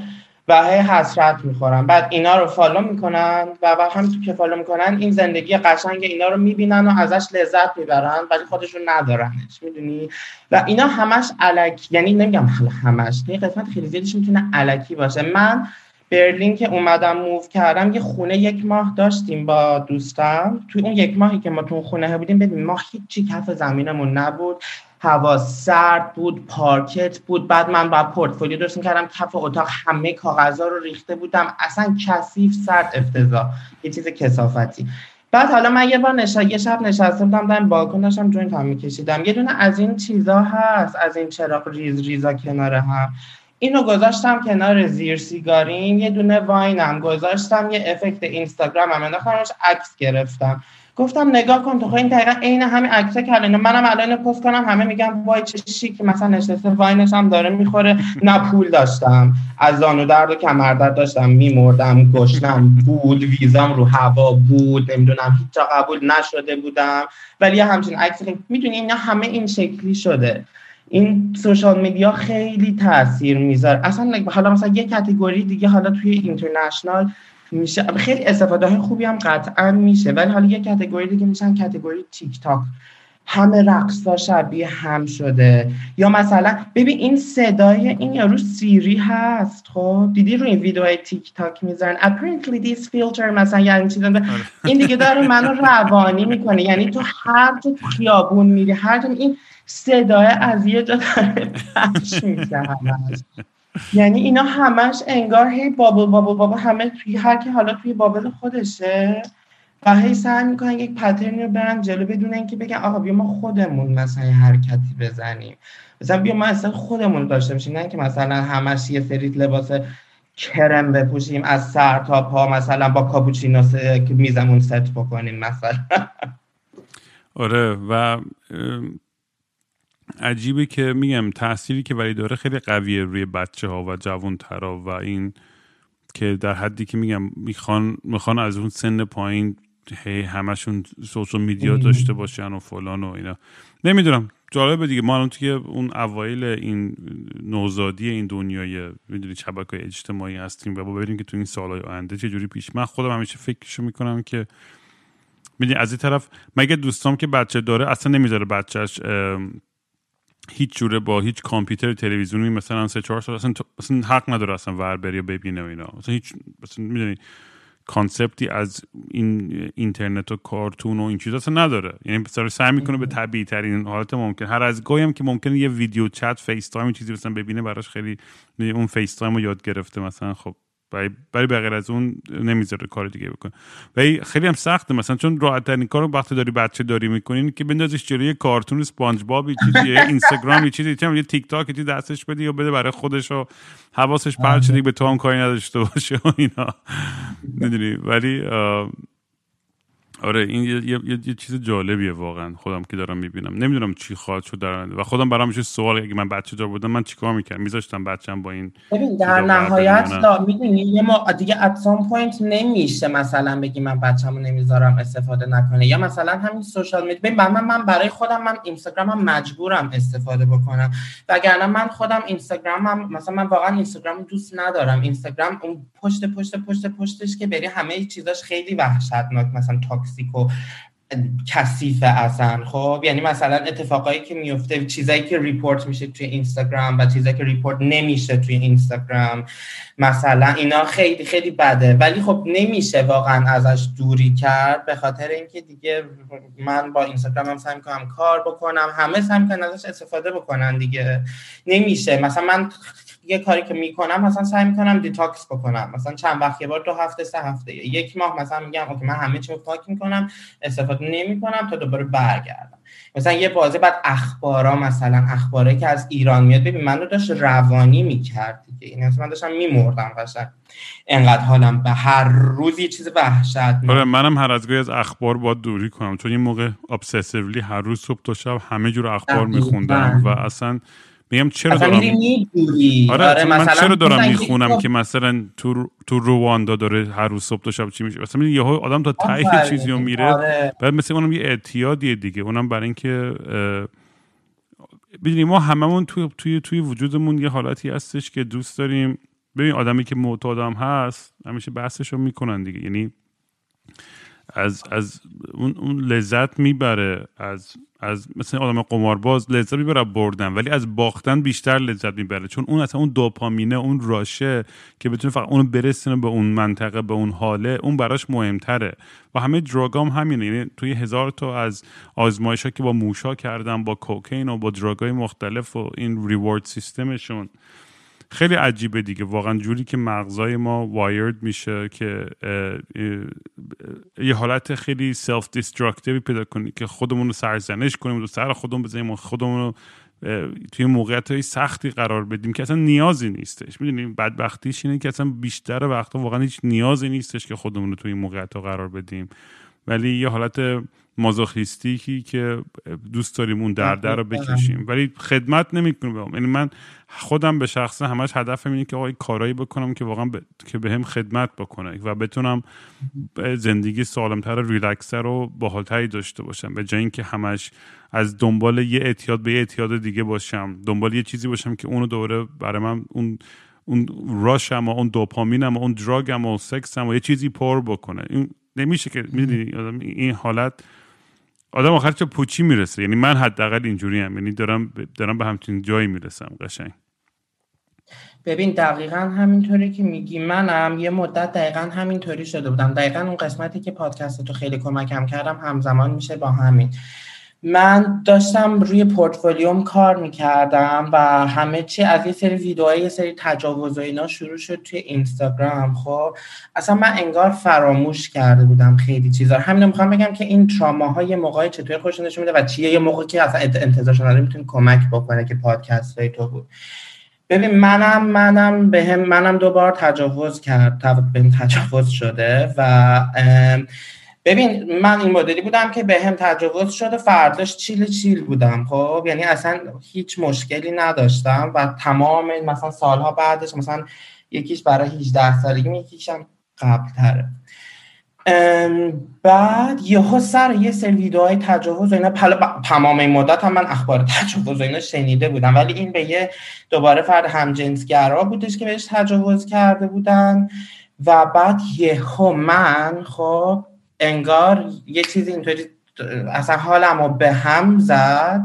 و هی حسرت می‌خورن بعد اینا رو follow می‌کنن و بعد هم که follow می‌کنن این زندگی قشنگ اینا رو می‌بینن و ازش لذت می‌برن ولی خودشون ندارنش می‌دونی؟ و اینا همش الکی یعنی نمیگم همش یه قسمت خیلی زیادش می‌تونه الکی باشه. من برلین که اومدم move کردم یه خونه یک ماه داشتیم با دوستم. توی اون یک ماهی که ما تو خونه بودیم ببین ما هیچی کف زمینمون نبود. هوا سرد بود پارکت بود. بعد من با پورتفولیو درست کردم کف اتاق همه کاغذها رو ریخته بودم. اصلا کثیف سرد افتضاح. یه چیز کثافتی بعد حالا من یه بار نشا... یه شب نشسته بودم در بالکن داشتم joint هم میکشیدم. یه دونه از این چیزا هست از این چراغ ریز ریزا کنار هم. اینو گذاشتم کنار زیر سیگاریم. یه دونه واینم گذاشتم یه افکت اینستاگرام هم انداختمش عکس گرفتم. گفتم نگاه کن تو خب این دقیقا عین همین عکسه که الان منم الان پست کنم همه میگن وای چه شیک مثلا نشسته واینش هم داره می‌خوره. نه پول داشتم. از زانو درد و کمر درد داشتم. میمردم گشنم بود ویزام رو هوا بود نمی‌دونم هیچ جا قبول نشده بودم. ولی همچین عکس می‌دونی اینا همه این شکلی شده. این سوشال میدیا خیلی تاثیر می‌ذاره. اصلا حالا مثلا یه کتگوری دیگه حالا توی اینترنشنال میشه. خیلی استفاده های خوبی هم قطعا میشه. ولی حالا یه کتگوری دیگه میشن کتگوری تیک تاک همه رقصا شبیه هم شده. یا مثلا ببین این صدای این یارو سیری هست خب؟ دیدی روی این ویدیوهای تیک تاک می‌ذارن؟ Apparently this filter مثلا یعنی چیز این دیگه داره منو روانی می‌کنه. یعنی تو هر جا خیابون میری هر جا این صدای از یه جا داره پخش میشه یعنی اینا همش انگار هی بابل بابل بابل همه توی هر که حالا توی بابل خودشه و هی سعی می‌کنن یک پترنی رو برن جلو بدون اینکه بگن آقا بیا ما خودمون مثلا حرکتی بزنیم. مثلا بیا ما اصلا خودمون داشته باشیم نه که مثلا همش یه سری لباس کرم بپوشیم از سر تا پا مثلا با کاپوچینو میزمون ست بکنیم مثلا. آره و عجیبه که میگم تأثیری که ولی داره خیلی قویه روی بچه ها و جوان ترا و این که در حدی که میگم می‌خوان می‌خوان از اون سن پایین هی همشون سوشال میدیا داشته باشن و فلان و اینا. نمی‌دونم جالبه دیگه. ما الان توی اون اوایل این نوزادی این دنیای می‌دونی شبکه اجتماعی هستیم و با ببینیم که تو این سالهای آینده چه جوری پیش من خودم همیشه فکرشو می‌کنم که می‌دونی از این طرف یکی دوستام که بچه داره اصلا نمی‌ذاره بچهش هیچ جوره با هیچ کامپیوتر تلویزیونی مثلا سه چهار سال اصلا, اصلا حق نداره اصلا ور بری و ببینه و اینا. اصلا هیچ مثلا می‌دونی concept ی از این اینترنت و کارتون و این چیزا اصلا نداره. یعنی سر سعی می‌کنه به طبیعی ترین حالت ممکن. هر از گاهی هم که ممکنه یه video chat FaceTime چیزی مثلا ببینه براش خیلی اون FaceTime رو یاد گرفته مثلا. خب برای برای بغیر از اون نمی‌ذاره کار دیگه بکنه. و خیلی هم سخته. مثلا چون راحت ترین کارو وقتی داری بچه داری می‌کنین که بندازش جلوی کارتون اسپانج باب چیزی اینستاگرام چیزی یه تیک تاک چیزی دستش بدی یا بده برای خودش و حواسش پرت شده به تو هم کاری نداشته باشه و اینا. می‌دونی؟ ولی آره این یه, یه،, یه،, چیز جالبیه واقعا خودم که دارم می‌بینم. نمی‌دونم چی خواهد شد در و خودم برام میشه سوال اگه من بچه جا بودم من چیکار می‌کردم؟ میذاشتم بچم با این ببین در نهایت می‌دونی یه ما دیگه at some point نمیشه مثلا بگی من بچه‌مو نمی‌ذارم استفاده نکنه. یا مثلا همین social media ببین من من برای خودم من اینستاگرامم مجبورم استفاده بکنم. وگرنه من خودم اینستاگرامم مثلا من واقعا اینستاگرام دوست ندارم. اینستاگرام اون پشت پشت پشت پشتش که بری همه چیزاش خیلی وحشتناک مثلا toxic و کثیفه اصلا خب یعنی مثلا اتفاقایی که میفته چیزایی که report میشه توی اینستاگرام و چیزایی که report نمیشه توی اینستاگرام مثلا اینا خیلی خیلی بده. ولی خب نمیشه واقعا ازش دوری کرد به خاطر اینکه دیگه من با اینستاگرام هم سعی کار بکنم همه سعی می‌کنن ازش استفاده بکنن دیگه. نمیشه. مثلا من یه کاری که می‌کنم مثلا سعی می‌کنم detox بکنم. مثلا چند وقت یه بار دو هفته سه هفته یک ماه مثلا میگم okay من همه چی رو پاک می‌کنم استفاده نمی‌کنم تا دوباره برگردم. مثلا یه بازه بعد اخبارا مثلا اخباره که از ایران میاد ببین منو داشت روانی می‌کرد دیگه. این من داشتم میمردم قشنگ. انقدر حالم به هر روز یه چیز وحشت آره منم هر از از اخبار با دوری کنم. چون این موقع ابسسیولی هر روز صبح تا شب همه جور اخبار میخوندم و اصلا میگم چرا دارم آره, آره من چرا دارم می‌خونم که مثلا تو تو رواندا داره هر روز صبح تا شب چی میشه؟ مثلا یه آدم تا ته چیزی رو میره. آره. بعد مثل اونم یه اعتیادیه دیگه. اونم برای اینکه ببینیم ما هممون توی توی توی وجودمون یه حالتی هستش که دوست داریم. ببین آدمی که معتادم هست همیشه بحثش رو می‌کنن دیگه. یعنی از از اون, اون لذت می‌بره از از مثل آدم قمارباز لذت می‌بره بردن ولی از باختن بیشتر لذت می‌بره چون اون اصلا اون دوپامینه اون راشه که بتونه فقط اونو برسونه به اون منطقه به اون حاله اون براش مهمتره. و همه دراگام همینه یعنی توی هزار تا از آزمایش ها که با موشا کردن با کوکین و با دراگای مختلف و این ریوارد سیستمشون. خیلی عجیبه دیگه. واقعا جوری که مغزای ما wired میشه که یه حالت خیلی self-destructive ی پیدا کنی که خودمون رو سرزنش کنیم و سر خودمون بزنیم و خودمون رو توی موقعیت های سختی قرار بدیم که اصلا نیازی نیستش. می‌دونیم بدبختیش اینه که اصلا بیشتر وقتا واقعا هیچ نیازی نیستش که خودمون رو توی موقعیت ها قرار بدیم. ولی یه حالت مازوخیستیکی که دوست داریم اون درده رو بکشیم. ولی خدمت نمی‌کنیم یعنی من خودم به شخصه همش هدفم اینه که آقای کارایی بکنم که واقعا ب... که به هم خدمت بکنه و بتونم زندگی سالمتر ریلکسر و باحالتری داشته باشم. به جای اینکه همش از دنبال یه اعتیاد به یه اعتیاد دیگه باشم. دنبال یه چیزی باشم که اونو دوباره برای من اون اون راشم و اون دوپامینم و اون دراگم و سکسم و یه چیزی پر بکنه. این نمیشه که می‌دونی؟ این حالت آدم آخر چه پوچی می‌رسه؟ یعنی من حداقل اینجوری هم یعنی دارم دارم به همچین جایی می‌رسم قشنگ. ببین دقیقا همینطوری که میگی. منم یه مدت دقیقا همینطوری شده بودم. دقیقا اون قسمتی که پادکست تو خیلی کمکم کردم همزمان میشه با همین. من داشتم روی پورتفولیوم کار می‌کردم و همه چی از یه سری ویدیوهای یه سری تجاوز و اینا شروع شد توی اینستاگرام. خب اصلا من انگار فراموش کرده بودم خیلی چیزا همین می‌خوام بگم که این تراما یه موقعی چطور خوش نشون میده و چیه یه موقعی که اصلا انتظارش نداره می‌تونه کمک بکنه که پادکست های تو بود. ببین منم منم به هم منم دوبار تجاوز کرد بهم تجاوز شده و ببین من این مدلی بودم که به هم تجاوز شده فرداش چیل چیل بودم خب؟ یعنی اصلا هیچ مشکلی نداشتم و تمام مثلا سالها بعدش مثلا یکیش برای 18 سالگی یکیش هم قبل تره بعد یهو سر یه سری ویدیوهای تجاوز و اینا تمام این مدت هم من اخبار تجاوز و اینا شنیده بودم ولی این به یه دوباره فرد همجنسگرا بودش که بهش تجاوز کرده بودن و بعد یهو من خب انگار یه چیزی اینطوری اصلا حالم رو به هم زد.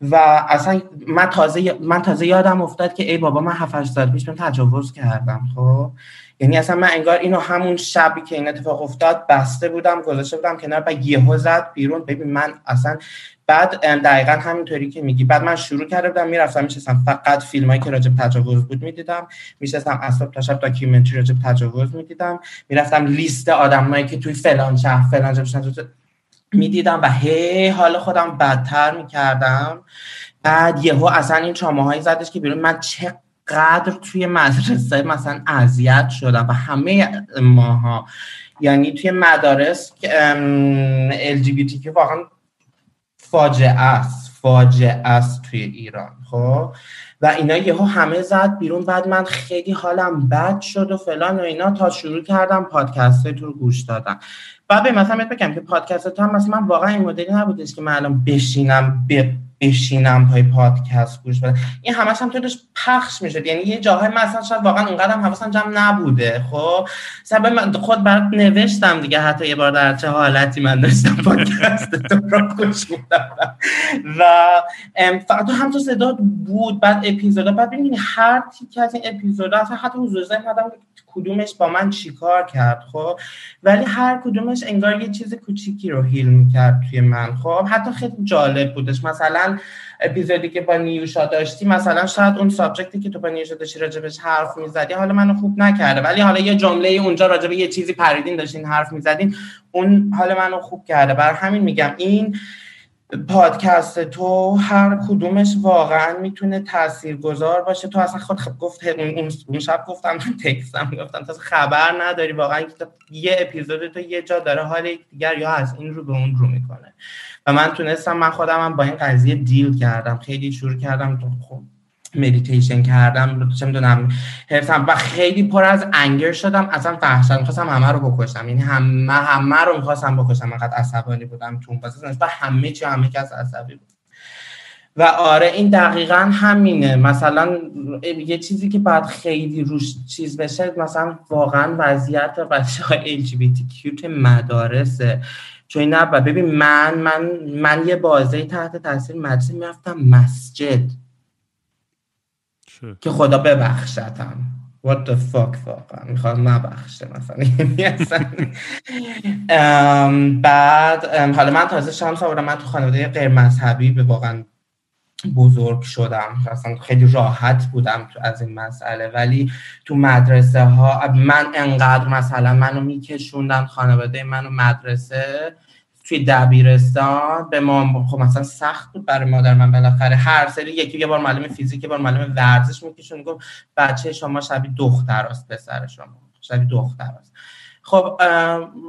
و اصلا من تازه من تازه یادم افتاد که ای بابا من 7 سال پیش من تجاوز کردم خب؟ یعنی اصلا من انگار اینو همون شبی که این اتفاق افتاد بسته بودم گذاشته بودم کنار و یهو زد بیرون. ببین من اصلا بعد دقیقا همینطوری که میگی. بعد من شروع کرده بودم می‌رفتم میشستم فقط فیلمایی که راجب تجاوز بود می‌دیدم. میشستم اصلا تا شب داکیومنتری راجب تجاوز می‌دیدم. می‌رفتم لیست آدمایی که توی فلان شهر فلان جا می‌دیدم و هی حال خودم بدتر می‌کردم. بعد یهو اصلا این چامه زدش که بیرون من چقدر توی مدرسه مثلا اذیت شدم و همه ماها. یعنی توی مدارس LGBT که واقعا فاجعه است فاجعه است توی ایران خب؟ و اینا یهو همه زد بیرون بعد من خیلی حالم بد شد و فلان و اینا تا شروع کردم پادکست تو رو گوش دادم بعد به مثلا بگم که پادکست هم مثلا من واقعا این مدلی نبودش که من الان بشینم بشینم پای پادکست گوش بدم. این همش هم توش پخش می‌شد. یعنی یه جاهای مثلا شاید واقعا اونقدر حواسم جمع نبوده. خب؟ سبب من خود برات نوشتم دیگه. حتی یه بار در چه حالتی من داشتم پادکست تو رو گوش می‌دادم. و فقط هم تو صدا بود. بعد اپیزودا بعد ببینید هر تیکه از این اپیزودا حتی حضور ذهن کدومش با من چیکار کرد خب؟ ولی هر کدومش انگار یه چیز کوچیکی رو هیل می‌کرد توی من خب؟ حتی خیلی جالب بودش. مثلا اپیزودی که با نیوشا داشتی مثلا شاید اون سابجکتی که تو با نیوشا داشتی راجبش حرف می‌زدی حالا منو خوب نکرده. ولی حالا یه جمله اونجا راجب یه چیزی پریدین داشتین حرف می‌زدین اون حال منو خوب کرده. بر همین میگم این پادکست تو هر کدومش واقعا می‌تونه تاثیرگذار باشه. تو اصلا خود خب گفت اون شب گفتم text م گفتم تو خبر نداری. واقعا یه اپیزود تو یه جا داره حال دیگر یا از این رو به اون رو می‌کنه. و من تونستم من خودم هم با این قضیه deal کردم. خیلی شروع کردم. تو خب مدیتیشن کردم چه می‌دونم حرفم و خیلی پر از anger شدم اصلا وحشت می‌خواستم همه رو بکشم. یعنی همه همه رو می‌خواستم بکشم. انقدر عصبانی بودم تو و همه چی همه کس عصبی بود. و آره این دقیقا همینه. مثلا یه چیزی که باید خیلی روش چیز بشه مثلا واقعا وضعیت بچه های LGBTQ مدارسه. چون نه ببین من من من یه بازه تحت تاثیر مدرسه می‌رفتم مسجد. که خدا ببخشتم what the fuck واقعا. می‌خوام نبخشه مثلا. بعد حالا من تازه شانس آوردم. من تو خانواده غیر مذهبی به واقعا بزرگ شدم. اصلا خیلی راحت بودم از این مسئله. ولی تو مدرسه ها من انقدر مثلا منو میکشوندن خانواده منو مدرسه توی دبیرستان به ما خب مثلا سخت بود برای مادر من بالاخره. هر سری یکی یه بار معلم فیزیک یه بار معلم ورزش میکشون گفت بچه شما شبیه دختر است پسر شما. شبیه دختر است خب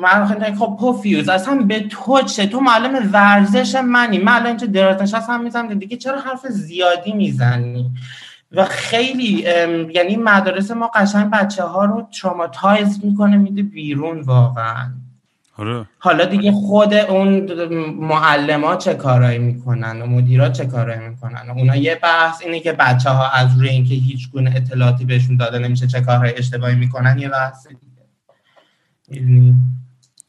من خیلی خب پوفیوز اصلا به تو چه؟ تو معلم ورزش منی. من الان اینجا درات نشستم می‌زنم. دیگه چرا حرف زیادی می‌زنی؟ و خیلی یعنی مدارس ما قشنگ بچه ها رو تراماتایز می‌کنه میده بیرون واقعا. آره. حالا دیگه خود اون معلم چه کارایی می‌کنن و مدیرا چه کارایی می‌کنن؟ و اونا یه بحث اینه که بچه ها از روی اینکه هیچ گونه اطلاعاتی بهشون داده نمیشه چه کارهای اشتباهی می‌کنن یه بحث دیگه.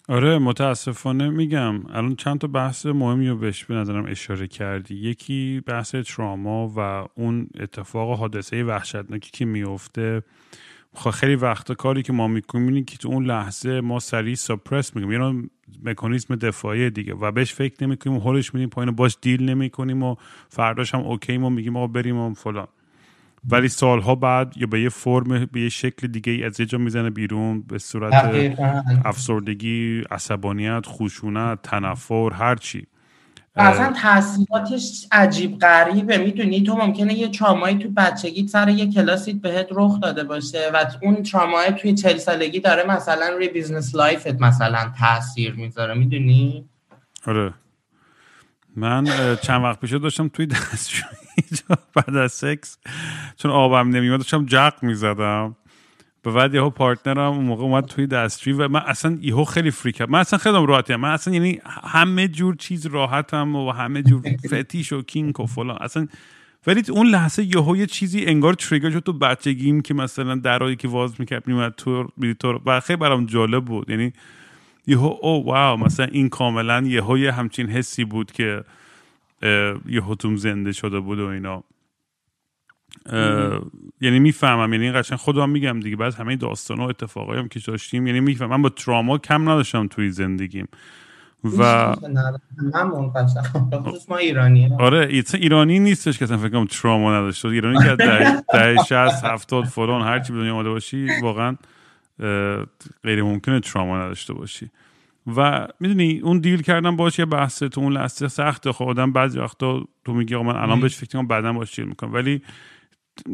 آره متاسفانه میگم. الان چند تا بحث مهمی رو بهش به نظرم اشاره کردی. یکی بحث تراما و اون اتفاق حادثه وحشتناکی که میفته خیلی وقتا کاری که ما می‌کنیم اینه که تو اون لحظه ما سریع سپرس می‌کنیم. یعنی مکانیزم دفاعی دیگه و بهش فکر نمی‌کنیم و هولش میدیم پایین باش دیل نمی‌کنیم و فرداش هم اوکی ما میگیم آقا بریم و فلان. ولی سالها بعد یا به یه فرم به یه شکل دیگه ای از یه جا می‌زنه بیرون به صورت افسردگی عصبانیت خشونت تنفر هرچی اصلا تاثیراتش عجیب غریبه. می‌دونی؟ تو ممکنه یه ترامایی تو بچگی سر یه کلاسیت بهت رخ داده باشه و اون ترامای توی چل سالگی داره مثلا روی business life ت مثلا تاثیر می‌ذاره. می‌دونی؟ آره. من چند وقت پیش داشتم توی دستشویی بعد از سکس چون آبم نمیاد داشتم جق می‌زدم. و بعد یهو partner م اون موقع اومد توی دستشویی و من اصلا یهو خیلی freak من اصلا خیلی راحتم من اصلا یعنی همه جور چیز راحتم و همه جور فتیش و kink و فلان. اصلا ولی اون لحظه یهو یه چیزی انگار trigger شد تو بچگیم که مثلا درایی که واز می‌کرد میومد تو تو و خیلی برام جالب بود. یعنی یهو او واو. مثلا این کاملا یهو یه همچین حسی بود که یهو توم زنده شده بود و اینا. یعنی می‌فهمم یعنی قشنگ خودم میگم دیگه بعد همه داستان و اتفاقایی هم که داشتیم یعنی می‌فهمم من با تراما کم نداشتم توی زندگیم و ما ایرانی آره ایرانی نیستش که اصلا فکر کنم تراما نداشته ایرانی که ده 60 70 فلان هر چی دنیا آماده باشی واقعا غیر ممکنه تراما نداشته باشی و می‌دونی اون دیل کردن باش یه بحثه تو اون لحظه سخته خب آدم بعضی وقتا تو میگی من الان بهش فکر کنم بعدا باش دیل می‌کنم ولی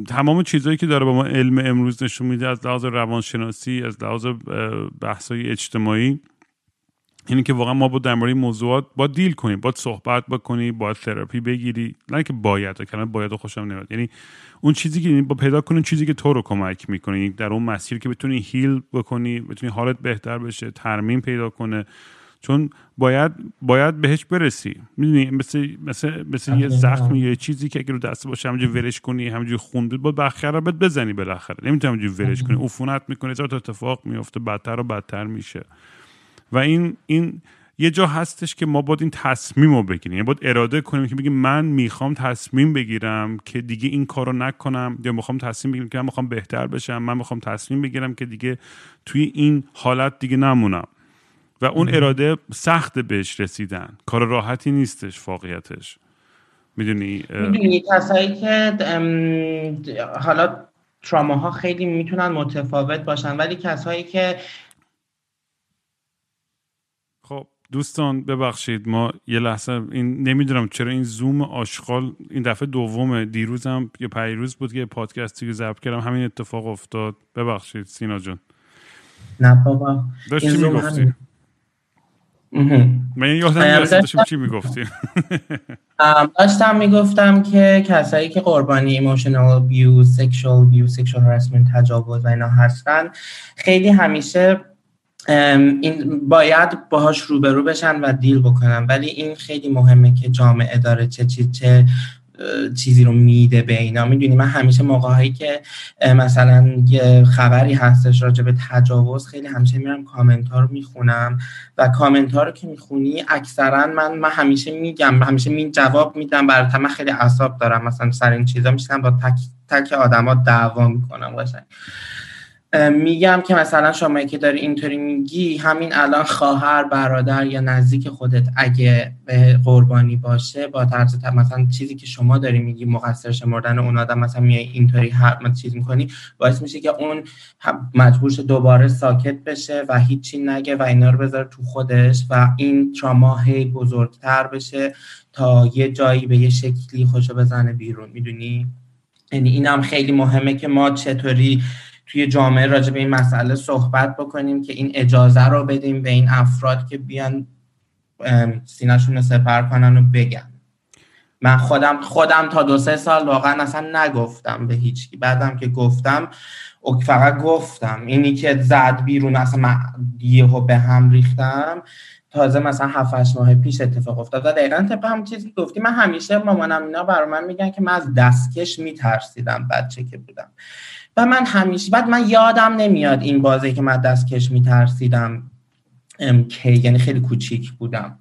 تمام چیزهایی که داره با ما علم امروز نشون میده از لحاظ روانشناسی از لحاظ بحثای اجتماعی اینه که واقعا ما با مورد موضوعات با دیل کنیم با صحبت بکنی با تراپی بگیری. نه که باید کلمه باید خوشم نمیاد. یعنی اون چیزی که با پیدا کنی چیزی که تو رو کمک می‌کنه. یعنی در اون مسیر که بتونی هیل بکنی بتونی حالت بهتر بشه ترمیم پیدا کنه. چون باید باید بهش برسی. می‌دونی مثل مثل مثل یه زخم یه چیزی که اگه رو دست باشه همونجوری ورش کنی همونجوری خون بود با بالاخره بهت بزنی بالاخره. نمی‌تونی همونجوری ورش کنی. عفونت می‌کنه تا اتفاق میفته بدتر و بدتر میشه. و این این یه جا هستش که ما باید این تصمیم رو بگیریم. یعنی باید اراده کنیم که بگیم من می‌خوام تصمیم بگیرم که دیگه این کار رو نکنم یا می‌خوام تصمیم بگیرم که من می‌خوام بهتر بشم. من می‌خوام تصمیم بگیرم که دیگه توی این حالت دیگه نمونم. و اون اراده سخت بهش رسیدن. کار راحتی نیستش واقعیتش. می‌دونی می‌دونی کسایی که حالا تراماها خیلی می‌تونن متفاوت باشن ولی کسایی که خب دوستان ببخشید ما یه لحظه این نمی‌دونم چرا این زوم آشغال این دفعه دومه دیروزم یه پیروز بود که پادکستی که ضبط کردم همین اتفاق افتاد. ببخشید سینا جون نه بابا داشتی می‌گفتی؟ من یادم داشتیم چی می‌گفتیم؟ داشتم می‌گفتم که کسایی که قربانی emotional abuse sexual abuse sexual harassment تجاوز و اینا هستن خیلی همیشه این باید باهاش روبرو بشن و deal بکنن. ولی این خیلی مهمه که جامعه داره چه چی چه چیزی رو میده به اینا. می‌دونی من همیشه موقعهایی که مثلا یه خبری هستش راجع به تجاوز خیلی همیشه میرم کامنت ها رو می‌خونم. و کامنت ها رو که می‌خونی اکثرا من من همیشه میگم همیشه می جواب میدم برای من خیلی اعصاب دارم. مثلا سر این چیزا میشنم با تک تک آدما دعوا می‌کنم قشنگ. میگم که مثلا شما که داری اینطوری میگی همین الان خواهر برادر یا نزدیک خودت اگه به قربانی باشه با طرز مثلا چیزی که شما داری میگی مقصر شمردن اون آدم مثلا میای اینطوری هر چیز می‌کنی باعث میشه که اون مجبور دوباره ساکت بشه و هیچی نگه و اینا رو بذاره تو خودش و این تراما هی بزرگتر بشه تا یه جایی به یه شکلی خوشو بزنه بیرون. می‌دونی؟ یعنی اینم خیلی مهمه که ما چطوری توی جامعه راجع به این مسئله صحبت بکنیم که این اجازه رو بدیم به این افراد که بیان سینهشون رو سپر کنن و بگن. من خودم خودم تا دو سه سال واقعا اصلا نگفتم به هیچکی. بعدم که گفتم فقط گفتم. اینی که زد بیرون اصلا من یهو به هم ریختم. تازه مثلا 7 ماه پیش اتفاق افتاد. و دقیقا طبق هم چیزی گفتی من همیشه مامانم اینا برای من میگن که من از دستکش میترسیدم بچه که بودم. و من همیشه بعد من یادم نمیاد این بازی که من دستکش میترسیدم. که یعنی خیلی کوچیک بودم.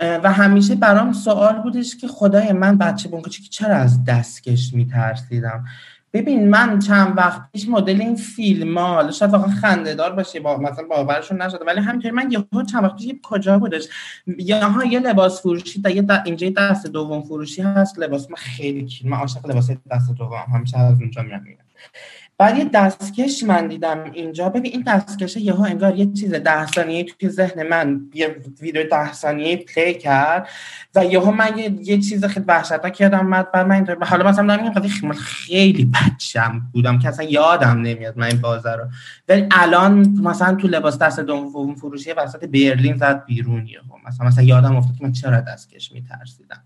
و همیشه برام سوال بودش که خدای من بچه بون کوچیک چرا از دستکش میترسیدم؟ ببین من چند وقت پیش مدل این فیلم ها شاید واقعا خنده دار باشه با مثلا باورشون نشده ولی همینطوری من یه چند وقت پیش کجا بودش؟ یا یه لباس فروشی تا یه اینجا دست دوم فروشی هست لباس من خیلی من عاشق لباس دست دوم همیشه از اونجا میرم بعد یه دستکش من دیدم اینجا. ببین این دستکش یهو انگار یه چیز ده ثانیه توی ذهن من یه ویدیو ده ثانیه پلی کرد و یهو من یه, یه چیز خیلی وحشتناک یادم اومد. بعد من اینطور حالا مثلا دارم میگم خیلی بچم بودم که اصلا یادم نمیاد من این بازه رو. ولی الان مثلا تو لباس دست دوم فروشی وسط برلین زد بیرون یهو. مثلا مثلا یادم افتاد که من چرا دستکش میترسیدم.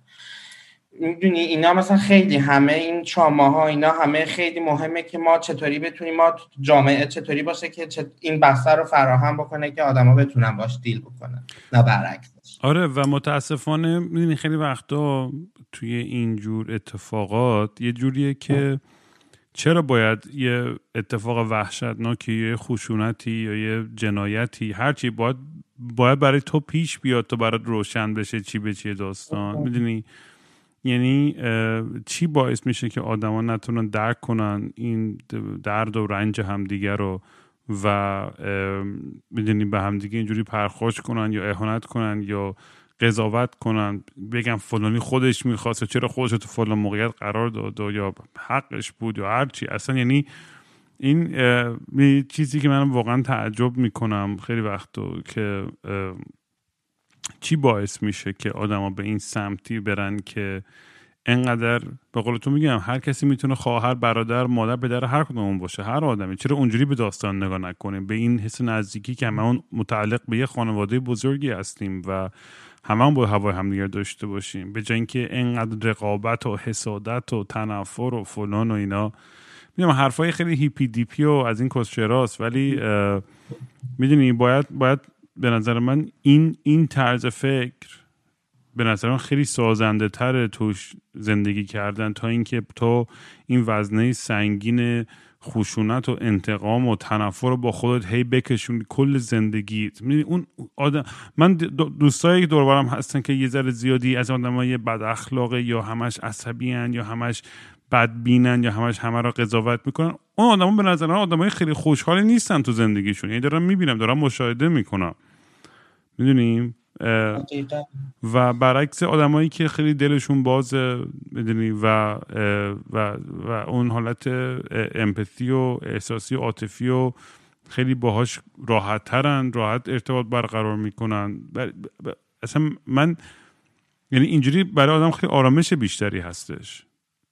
می‌دونی اینا مثلا خیلی همه این ها اینا همه خیلی مهمه که ما چطوری بتونیم ما جامعه چطوری باشه که این بستر رو فراهم بکنه که آدما بتونن باش دیل بکنن نه برعکس آره و متاسفانه می‌دونی خیلی وقتا توی اینجور اتفاقات یه جوریه که چرا باید یه اتفاق وحشتناکی یه خشونتی یا یه جنایتی هرچی باید باید برای تو پیش بیاد تو برات روشن بشه چی به چیه داستان. می‌دونی؟ یعنی چی باعث میشه که آدما نتونن درک کنن این درد و رنج همدیگه رو و می‌دونی به همدیگه اینجوری پرخوش کنن یا اهانت کنن یا قضاوت کنن بگم فلانی خودش می‌خواست چرا خودش تو فلان موقعیت قرار داد یا حقش بود یا هرچی اصلا یعنی این چیزی که من واقعا تعجب می‌کنم خیلی وقتو که چی باعث میشه که آدما به این سمتی برن که انقدر به قول تو میگم هر کسی می‌تونه خواهر برادر مادر پدر هر کدوم باشه هر آدمی. چرا اونجوری به داستان نگاه نکنیم؟ به این حس نزدیکی که همه متعلق به یه خانواده بزرگی هستیم و همه با هوای همدیگر داشته باشیم. به جای اینکه انقدر رقابت و حسادت و تنفر و فلان و اینا. می‌دونم حرفای خیلی هیپی دیپی و از این کسچراست ولی می‌دونی باید باید به نظر من این این طرز فکر به نظر من خیلی سازنده تره توش زندگی کردن تا اینکه تو این وزنه سنگین خشونت و انتقام و تنفر رو با خودت هی بکشون کل زندگی. اون آدم من دوستایی دوربارم هستن که یه ذره زیادی از آدمای بد اخلاقه یا همش عصبی یا همش بدبینن یا همش همه را قضاوت می‌کنن. اون آدما به نظر من آدمای خیلی خوشحالی نیستن تو زندگیشون. یعنی دارم می‌بینم دارم مشاهده می‌کنم. می‌دونیم و برعکس آدمایی که خیلی دلشون باز می‌دونی؟ و, و و اون حالت امپاتی و احساسی و عاطفی و خیلی باهاش راحت ترن راحت ارتباط برقرار می‌کنن. اصلا من یعنی اینجوری برای آدم خیلی آرامش بیشتری هستش.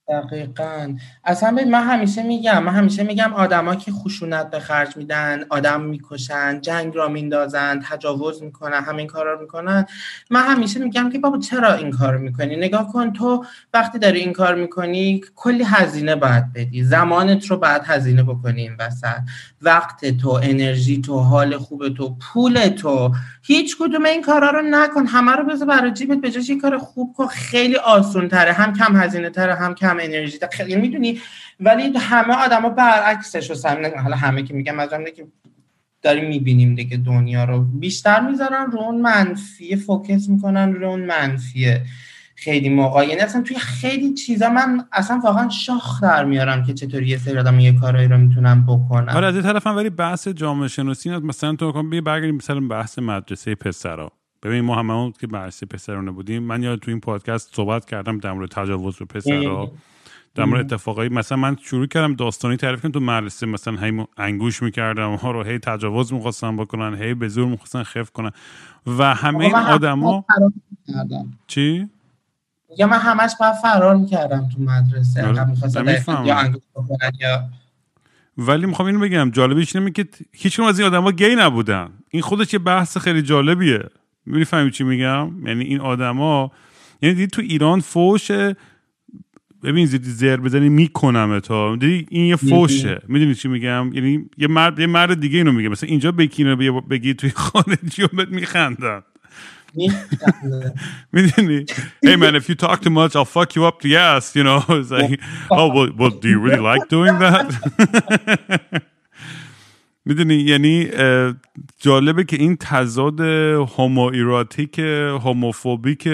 دقیقا. اصلا من همیشه میگم من همیشه میگم آدما که خشونت به خرج میدن آدم می‌کشن جنگ را میندازن تجاوز می‌کنن همین کارا رو می‌کنن. من همیشه میگم که بابا چرا این کار می‌کنی؟ نگاه کن تو وقتی داری این کار می‌کنی کلی هزینه باید بدی. زمانت رو باید هزینه بکنی این وسط. وقت تو انرژی تو حال خوب تو پول تو. هیچ کدوم این کارا رو نکن. همه رو بذار برای جیبت به کار خوب کن. خیلی آسون تره هم کم هزینه تره هم کم انرژی خیلی می‌دونی. ولی همه آدما برعکسش رو حالا همه که میگم از که داریم می‌بینیم دیگه دنیا رو بیشتر می‌ذارن. رو اون منفی فوکس می‌کنن رو اون منفیه خیلی موقع یعنی اصلا توی خیلی چیزا من اصلا واقعا شاخ در میارم که چطوری یه سری آدم یه کارایی رو می‌تونم بکنم آره از طرف ولی بحث جامعه شناسی مثلا تو کن برگردیم مثلا بحث مدرسه پسرا. ببین ما هممون که بحث پسرانه بودیم من یاد تو این پادکست صحبت کردم در مورد تجاوز به پسرا در مورد اتفاقایی. مثلا من شروع کردم داستانی تعریف کنم تو مدرسه مثلا هی انگوش می‌کردم ها رو هی تجاوز می‌خواستن بکنن هی به زور می‌خواستن خف کنن. و همه این آدما چی؟ یا من همش باید فرار می‌کردم تو مدرسه آره. یا انگوش یا ولی می‌خوام اینو بگم جالبیش اینه که هیچ از این آدما گی نبودن. این خودش یه بحث خیلی جالبیه. می‌فهمی چی میگم؟ یعنی این آدما یعنی تو ایران فوش ببین زیدی زر بزنی می‌کنم تا. دیدی این یه فوشه. می‌دونی چی میگم؟ یعنی یه مرد یه مرد دیگه اینو میگه. مثلا اینجا بکینه بگی توی خارجی و بهت میخندن. می‌دونی؟ Hey man if you talk too much I'll fuck you up the ass you know? It's like oh well, well do you really like doing that? می‌دونی؟ یعنی جالبه که این تضاد هومو ایراتیک هوموفوبیک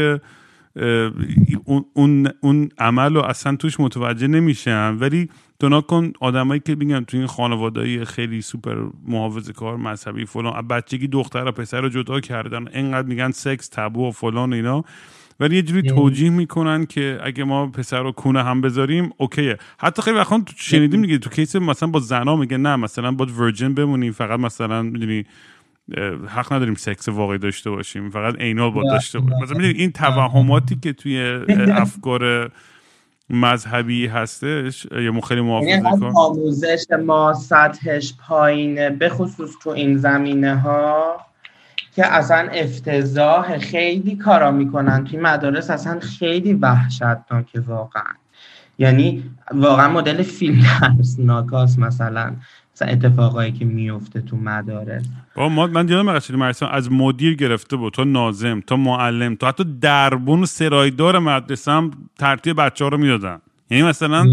اون, اون عمل رو اصلا توش متوجه نمیشن. ولی تو کن آدمایی که میگن تو این خانواده خیلی سوپر محافظه کار مذهبی فلان بچگی دختر و پسر رو جدا کردن انقدر میگن سکس تبو و فلان اینا. ولی یه جوری توجیه می‌کنن که اگه ما پسر رو کونه هم بذاریم اوکیه. حتی خیلی وقتا شنیدیم دیگه تو کیس مثلا با زنا میگه نه مثلا با ورجن بمونی فقط مثلا می‌دونی حق نداریم سکس واقعی داشته باشیم فقط عینال با داشته باشیم. مثلا این توهماتی که توی افکار مذهبی هستش یا خیلی محافظه یعنی آموزش ما سطحش پایینه به خصوص تو این زمینه ها که اصلا افتضاح خیلی کارا می‌کنن توی مدارس اصلا خیلی وحشتناکه واقعا. یعنی واقعا مدل فیلم ناکاس مثلا اتفاقایی که میفته تو مدارس. با ما من دیدم قشنگ مرسان از مدیر گرفته بود تا نازم تا معلم تا حتی دربون سرایدار مدرسه هم ترتیب بچه ها رو می‌دادن. یعنی مثلا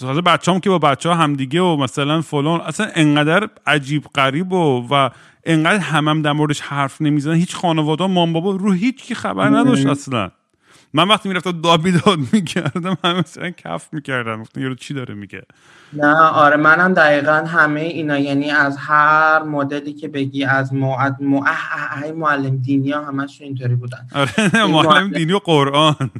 تازه بچه هم که با بچه ها همدیگه و مثلا فلان اصلا انقدر عجیب قریب و و انقدر همم هم در موردش حرف نمی‌زنن. هیچ خانواده مام بابا رو هیچ کی خبر نداشت اصلا. من وقتی می‌رفتم داد بیداد می‌کردم همه مثلا کف می‌کردم گفتم یارو چی داره میگه؟ نه آره منم دقیقا همه اینا. یعنی از هر مدلی که بگی از مو... مو... معلم دینی ها همش اینطوری بودن. آره معلم دینی و قرآن.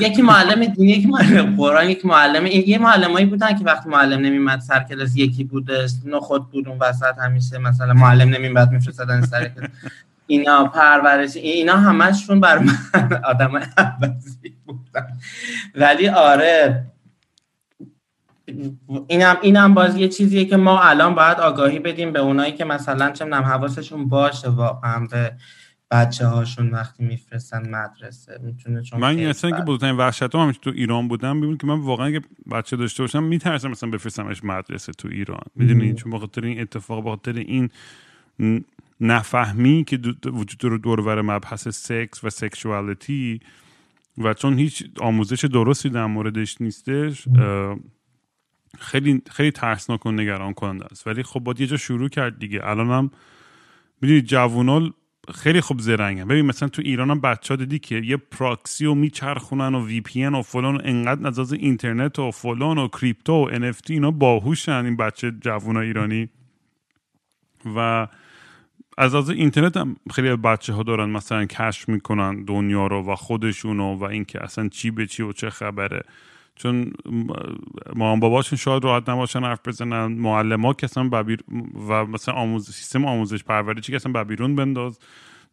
یکی معلم دینی یکی معلم قرآن یکی معلم این یه معلمایی بودن که وقتی معلم نمیمد سر کلاس یکی بوده خود بود اون وسط همیشه مثلا معلم نمیمد میفرستادن سر اینا پرورش اینا همشون بر من آدم عوضی بودن. ولی آره اینم اینم باز یه چیزیه که ما الان باید آگاهی بدیم به اونایی که مثلا چه می‌دونم حواسشون باشه واقعا به بچه هاشون وقتی میفرستن مدرسه. می‌تونه چون من اصلا که بودن وحشت هم تو ایران بودم ببین که من واقعا اگه بچه داشته باشم میترسم مثلا بفرستمش مدرسه تو ایران. می‌دونی؟ چون بخاطر این اتفاق بخاطر این نفهمی که وجود رو دور مبحث سکس و sexuality و چون هیچ آموزش درستی در موردش نیستش خیلی خیلی ترسناک و نگران کننده است. ولی خب باید یه جا شروع کرد دیگه. الان هم ببینید جوونا خیلی خوب زرنگن. ببین مثلا تو ایران هم بچه ها دیدی که یه پراکسی و میچرخونن و VPN و فلان و انقدر نزاز اینترنت و فلان و crypto و NFT اینا باهوشن این بچه جوونا ایرانی. و از از اینترنت هم خیلی بچه ها دارن مثلا کشف می‌کنن دنیا رو و خودشونو و اینکه اصلا چی به چی و چه خبره. چون ما باباشون شاید راحت نباشن حرف بزنن. معلم ها ببیر و مثلا آموز سیستم آموزش پرورشی که اصلا ببیرون بنداز.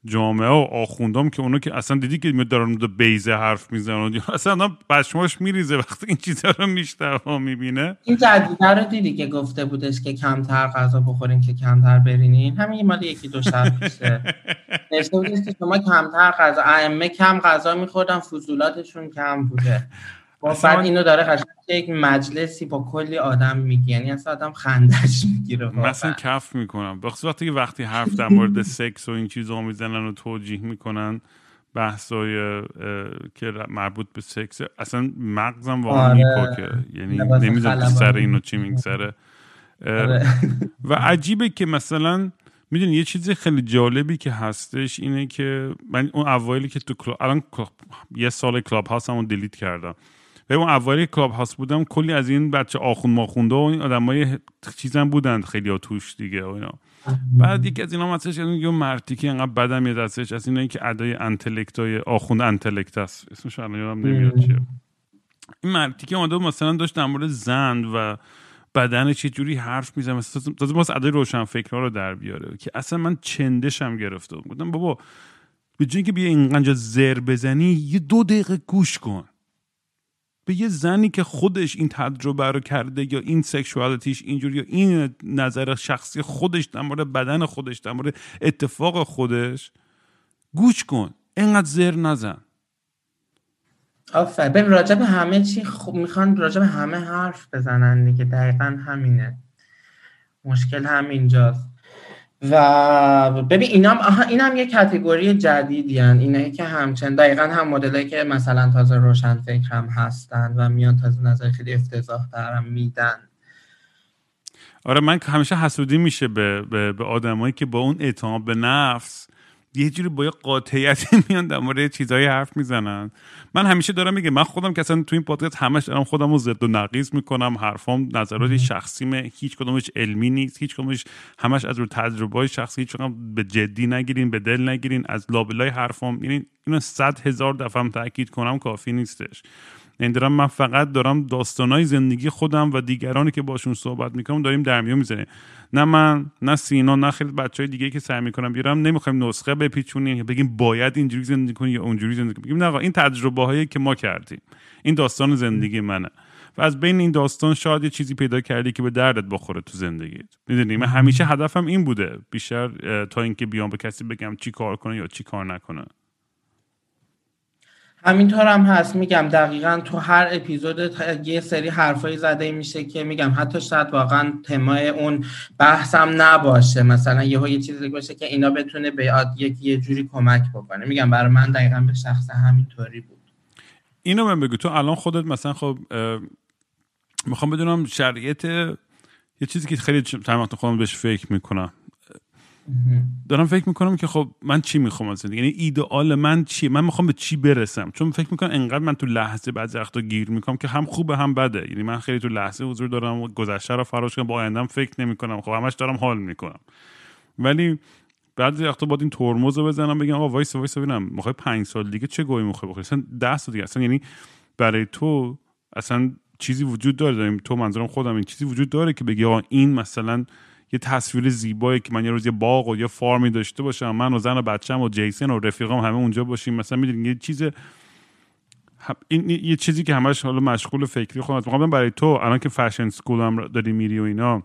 جامعه و آخوندام که اونو که اصلا دیدی که دارن دو بیزه حرف می‌زنن؟ اصلا آدم پشماش میریزه وقتی این چیزا رو میشتر و می‌بینه. این جدیده رو دیدی که گفته بودش که کمتر غذا بخورین که کمتر برینین؟ همین مال یکی دو شب پیشه بودش که شما کمتر غذا ائمه کم غذا میخوردن فضولاتشون کم بوده. بعد اینو داره قشنگ یک مجلسی با کلی آدم میگی یعنی اصلا آدم خندش می‌گیره مثلا کف می‌کنم. بخصوص وقتی که وقتی حرف در مورد سکس و این چیزا می‌زنن و توجیه می‌کنن بحثای که مربوط به سکس اصلا مغزم واقعا آره. میپاکه. یعنی نمی‌دونم سر اینو چی میگذره آره. و عجیبه که مثلا می‌دونی یه چیزی خیلی جالبی که هستش اینه که من اون اوایلی که تو کلاب الان یه سال Clubhouse همون delete کردم. به اون اولی Clubhouse بودم کلی از این بچه آخون ماخونده و این آدمای چیزم بودند خیلی ها توش دیگه و اینا. بعد یکی از اینا مثلا یه مرتیکه انقدر بدم یه دستش از اینایی که ادای intellect های آخوند intellect است. اسمش الان یادم نمیاد چیه. این مرتی که اومده مثلا داشت در مورد زن و بدنش چه جوری حرف می‌زنه مثلا تازه باز ادای روشن فکرها رو در بیاره که اصلا من چندشم گرفته بودم بابا به جای که بیا اینقدر زر بزنی یه دو دقیقه گوش کن. به یه زنی که خودش این تجربه رو کرده یا این سکشوالتیش اینجوری یا این نظر شخصی خودش در مورد بدن خودش در مورد اتفاق خودش گوش کن. اینقدر زر نزن. آفر ببین راجب همه چی خوب می‌خوان راجب همه حرف بزنن دیگه. دقیقا همینه. مشکل همینجاست. و ببین اینام آها اینم یه کتگوری جدیدی هن. اینایی که همچنان دقیقا هم مدلایی که مثلا تازه روشن فکر هم هستن و میان تازه نظر خیلی افتضاح دارم میدن آره من همیشه حسودی میشه به, به, به آدمایی که با اون اعتماد به نفس یه جوری با یه قاطعیتی میان در مورد چیزایی حرف می‌زنن. من همیشه دارم میگه من خودم که اصلا تو این پادکست همش دارم خودم رو زد و نقیز می‌کنم حرفام نظرات شخصیمه هیچ کدومش علمی نیست هیچ کدومش همش از رو تجربه شخصی هیچ به جدی نگیرین به دل نگیرین از لابلای حرفام یعنی اینو صد هزار دفعه هم تاکید کنم کافی نیستش. این دارم من فقط دارم داستانای زندگی خودم و دیگرانی که باشون صحبت می‌کنم داریم در میون می‌زنیم نه من نه سینا نه خیلی بچه های دیگه که سعی می‌کنم بیارم نمی‌خوایم نسخه بپیچونیم بگیم باید اینجوری زندگی کنیم یا اونجوری زندگی کنیم نه این تجربه هایی که ما کردیم این داستان زندگی منه. و از بین این داستان شاید یه چیزی پیدا کردی که به دردت بخوره تو زندگیت می‌دونی من همیشه هدفم این بوده بیشتر تا اینکه بیام به کسی بگم چی کار کنه یا چی کار نکنه. همینطور هم هست. میگم دقیقا تو هر اپیزود یه سری حرفایی زده میشه که میگم حتی شاید واقعا تمای اون بحثم نباشه. مثلا یه یه چیزی باشه که اینا بتونه به یه جوری کمک بکنه. میگم برای من دقیقا به شخص همینطوری بود. اینو من بگو. تو الان خودت مثلا خب می‌خوام بدونم شرایط یه چیزی که خیلی تمام خودم بهش فکر می‌کنم. دارم فکر می‌کنم که خب من چی می‌خوام از زندگی یعنی ایدئال من چیه من می‌خوام به چی برسم؟ چون فکر می‌کنم انقدر من تو لحظه بعد وقتا گیر می‌کنم که هم خوبه هم بده. یعنی من خیلی تو لحظه حضور دارم و گذشته رو فراموش کنم با آیندهم فکر نمی‌کنم. خب همش دارم حال می‌کنم. ولی بعد وقتا باید این ترمز رو بزنم بگم آقا وایسا وایسا ببینم می‌خوای پنج سال دیگه چه گویی می‌خوای بخوری؟ اصلا 10 سال دیگه. اصلا یعنی برای تو اصلا چیزی وجود داره. داریم تو منظورم خودم این چیزی وجود داره که بگی آقا این مثلا یه تصویر زیبایی که من یه روز یه باغ و یه farm ی داشته باشم من و زن و بچم و جیسن و رفیقام همه اونجا باشیم. مثلا می‌دونی یه چیز این یه چیزی که همش حالا مشغول فکری خودم می‌خوام برای تو الان که fashion school هم داری میری و اینا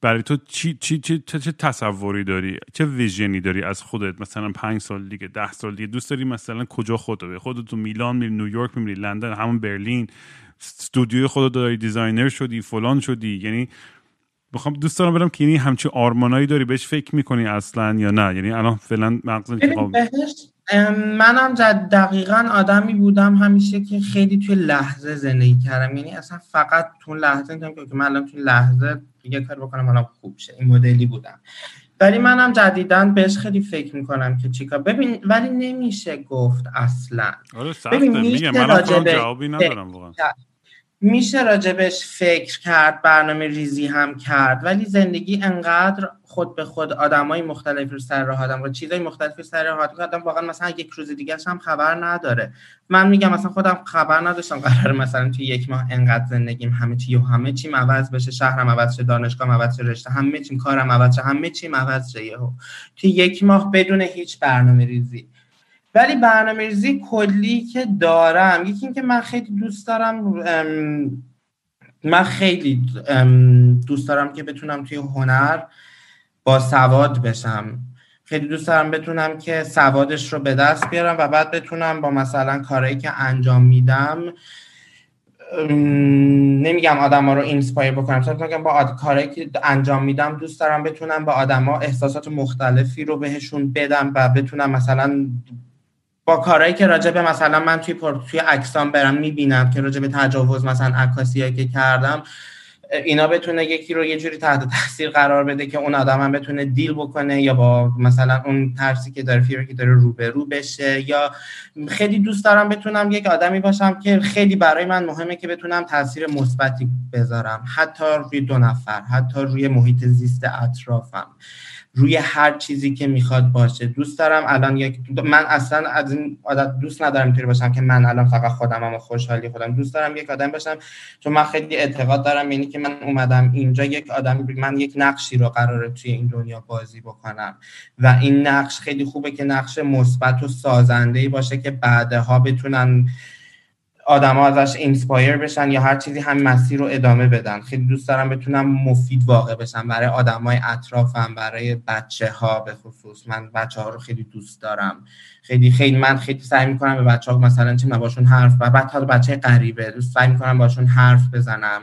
برای تو چی, چی, چی, چه, چه تصوری داری؟ چه vision ی داری از خودت؟ مثلا پنج سال دیگه ده سال دیگه دوست داری مثلا کجا خودت خودت تو میلان میری نیویورک میری لندن همون برلین. studio ی خودت داری designer شدی فلان شدی. یعنی بخوام دوست دارم برم که یعنی همچین آرمانایی داری بهش فکر می‌کنی اصلا یا نه؟ یعنی الان فعلا مغز منم دقیقا آدمی بودم همیشه که خیلی توی لحظه زندگی کردم. یعنی اصلا فقط تو لحظه که من الان توی لحظه یه کار بکنم حالا خوب شه. این مدلی بودم. ولی منم جدیدن بهش خیلی فکر می‌کنم که چیکار ببین ولی نمیشه گفت اصلا. آره ببین میگم. من جوابی ندارم واقعا. میشه راجبش فکر کرد برنامه ریزی هم کرد ولی زندگی انقدر خود به خود آدمای مختلفی رو سر راه آدم و چیزای مختلفی سر راه آدم واقعا مثلا یک روز دیگه هم خبر نداره. من میگم مثلا خودم خبر نداشتم قرار مثلا توی یک ماه انقدر زندگیم همه چی و همه چیم عوض بشه شهرم عوض شه دانشگاهم عوض شه رشته همه چیم کارم عوض شه همه چیم عوض شه یهو. توی یک ماه بدون هیچ برنامه ریزی. ولی برنامه ریزی کلی که دارم یکی اینکه من خیلی دوست دارم من خیلی دوست دارم که بتونم توی هنر با سواد بشم. خیلی دوست دارم بتونم که سوادش رو به دست بیارم و بعد بتونم با مثلا کارهایی که انجام میدم نمیگم آدم ها رو inspire بکنم. میگم با کارهایی که انجام میدم دوست دارم بتونم با آدما احساسات مختلفی رو بهشون بدم و بتونم مثلا با کارهایی که راجع به مثلا من توی توی عکسام برم می‌بینم که راجع به تجاوز مثلا عکاسی که کردم اینا بتونه یکی رو یه جوری تحت تاثیر قرار بده که اون آدم هم بتونه دیل بکنه یا با مثلا اون ترسی که داره فیری که داره رو بشه یا خیلی دوست دارم بتونم یک آدمی باشم که خیلی برای من مهمه که بتونم تاثیر مثبتی بذارم. حتی روی دو نفر حتی روی محیط زیست اطرافم. روی هر چیزی که می‌خواد باشه. دوست دارم الان یک من اصلا از این عادت دوست ندارم اینطوری باشم که من الان فقط خودم و خوشحالی خودم. دوست دارم یک آدم باشم. چون من خیلی اعتقاد دارم یعنی که من اومدم اینجا یک آدم من یک نقشی رو قراره توی این دنیا بازی بکنم. و این نقش خیلی خوبه که نقش مثبت و سازنده باشه که بعدها بتونن آدما ازش inspire بشن یا هر چیزی هم مسیر رو ادامه بدن. خیلی دوست دارم بتونم مفید واقع بشم برای آدمای اطرافم برای بچه ها به خصوص. من بچه ها رو خیلی دوست دارم. خیلی خیلی من خیلی سعی می‌کنم به بچه ها مثلا چه باشون حرف و بعد حالا بچه غریبه دوست سعی می‌کنم باشون حرف بزنم.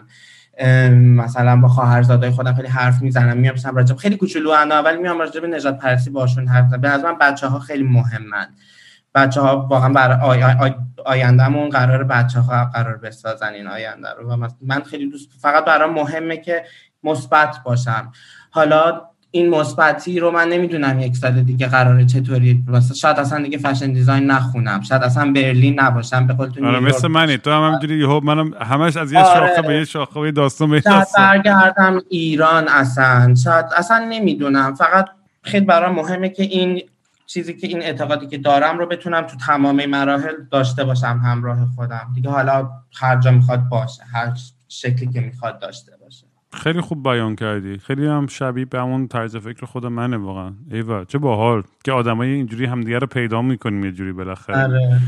مثلا با خواهرزادای خودم خیلی حرف می‌زنم. میام راجب خیلی کوچولو انا ولی میام راجب نجات پرسی باشون حرف بزنم به نظر بچه ها خیلی مهمن. بچه ها واقعا برای آی آی آیندهمون قرار بچه ها قرار بسازن این آینده رو. و من خیلی دوست فقط برای مهمه که مثبت باشم. حالا این مثبتی رو من نمی‌دونم یک سال دیگه قراره چطوری واسه شاید اصلا دیگه فشن دیزاین نخونم. شاید اصلا برلین نباشم به قول تو آره مثل منی. تو هم همینجوری یهو منم همش از یه آره. شاخه به یه شاخه به داستان به شاید برگردم ایران اصلا. شاید اصلا نمی‌دونم. فقط خیلی برای مهمه که این چیزی که این اعتقادی که دارم رو بتونم تو تمام مراحل داشته باشم همراه خودم. دیگه حالا هر جا می‌خواد باشه هر شکلی که می‌خواد داشته باشه. خیلی خوب بیان کردی. خیلی هم شبیه به همون طرز فکر خود منه واقعا. ایوا چه باحال که آدمای اینجوری همدیگه رو پیدا می‌کنیم یه جوری بالاخره. آره.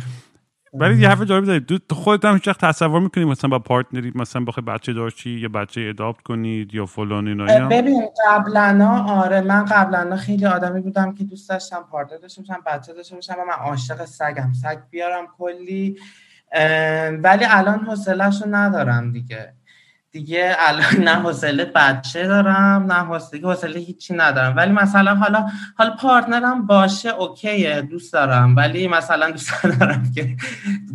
ولی یه حرف جالب دارید تو خودت هم هیچ تصور می‌کنی مثلا با پارتنری مثلا بخوای بچه داشتی یا بچه اداپت کنید یا فلان اینا ببین قبلا آره من قبلا خیلی آدمی بودم که دوست داشتم پارتنر داشته باشم بچه داشته باشم من عاشق سگم. سگ بیارم کلی ولی الان حوصله‌شو ندارم دیگه. دیگه الان نه حوصله بچه دارم نه حوصله حوصله هیچی ندارم. ولی مثلا حالا حالا partner م باشه okay ه دوست دارم. ولی مثلا دوست دارم که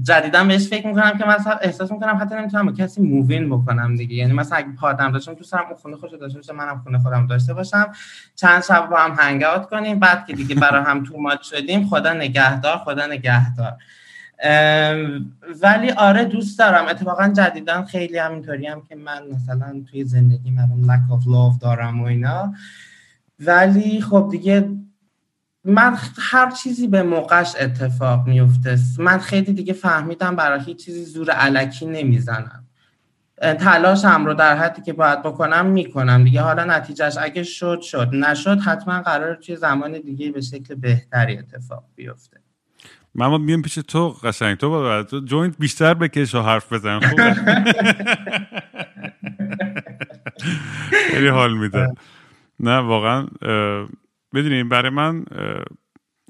جدیدا بهش فکر می‌کنم که مثلا احساس می‌کنم حتی نمی‌تونم با کسی move in بکنم دیگه. یعنی مثلا اگه partner م داشتم دوست دارم خونه خودش داشته باشه منم خونه خودم داشته باشم. چند شب با هم hang کنیم بعد که دیگه برای هم too much شدیم خدا نگهدار خدا نگهدار. ولی آره دوست دارم. اتفاقا جدیدا خیلی همینطوری هم که من مثلا توی زندگی من lack of love دارم و اینا. ولی خب دیگه من هر چیزی به موقعش اتفاق میفته. من خیلی دیگه فهمیدم برای هیچ چیزی زور علکی نمی‌زنم. تلاشم رو در حدی که باید بکنم می‌کنم. دیگه حالا نتیجهش اگه شد شد. نشد حتما قرار توی زمان دیگه به شکل بهتری اتفاق بیفته. من ما بیام پیش تو قشنگ. تو با تو جوینت بیشتر بکش و حرف بزن خیلی حال میده. نه واقعا بدونیم برای من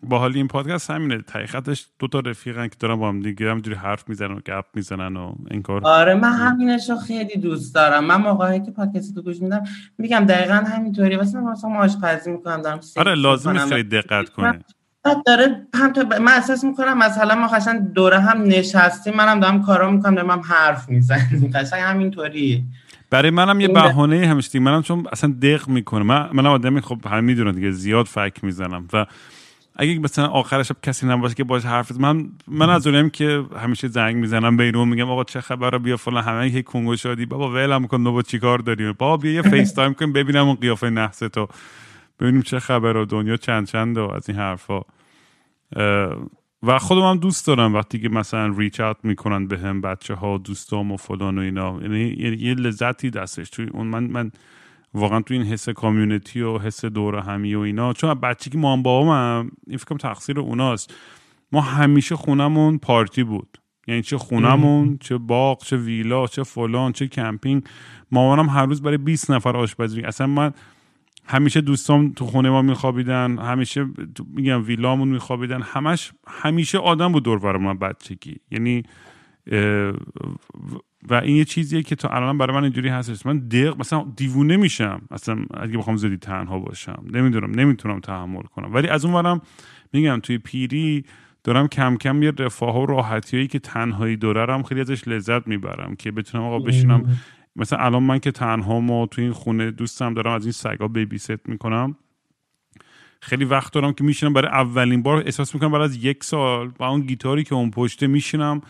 با حال این پادکست همینه. حقیقتش دو تا رفیقن که دارن با هم دیگه همجوری حرف می‌زنن و گپ می‌زنن و این کار آره من همینش رو خیلی دوست دارم. من موقعی که پادکست رو گوش میدم میگم دقیقا همینطوری واسه من مثلا آشپزی می‌کنم دارم آره لازم خیلی دقت کنه بعد داره هم تا من احساس می‌کنم مثلا ما قشنگ دوره هم نشستیم منم دارم کارا می‌کنم دارم هم حرف می‌زنیم قشنگ همینطوری. برای منم یه بهانه همیشه منم چون اصلا دق می‌کنه من منم آدمی خب همه می‌دونن دیگه زیاد فک می‌زنم. و اگه مثلا آخر شب کسی نباشه که باش حرف من من از اونیم که همیشه زنگ می‌زنم به اینو میگم آقا چه خبره بیا فلان. همه یک کنگو شدی بابا ولم کن بابا چیکار داریم؟ بابا بیا یه فیس تایم کن ببینم اون قیافه نحس تو. ببینیم چه خبر و دنیا چند چند و از این حرفا. و خودم هم دوست دارم وقتی که مثلا ریچ اوت می‌کنن به هم بچه ها دوستام و فلان و اینا. یعنی یه لذتی دستش. توی اون من من واقعا تو این حس کامیونیتی و حس دور همی و اینا. چون بچه که ما هم هم این فکرم تقصیر اوناست. ما همیشه خونمون پارتی بود. یعنی چه خونمون چه باغ چه ویلا چه فلان چه کمپینگ. مامانم هر روز برای 20 نفر آشپزی. اصلا من همیشه دوستان تو خونه ما میخوابیدن همیشه میگم ویلامون میخوابیدن همش همیشه آدم بود دور من بچگی. یعنی و این یه چیزیه که تا الان برای من اینجوری هستش. من دق مثلا دیوونه میشم. اصلا اگه بخوام زدی تنها باشم. نمی‌دونم نمی‌تونم تحمل کنم. ولی از اون ورم میگم توی پیری دارم کم کم یه رفاه و راحتی که تنهایی دارم خیلی ازش لذت می‌برم که بتونم آقا بشینم مثلا الان من که تنها ما تو این خونه دوستم دارم از این سگا babysit می‌کنم. خیلی وقت دارم که میشینم. برای اولین بار احساس می‌کنم بعد از یک سال با اون گیتاری که اون پشته میشینم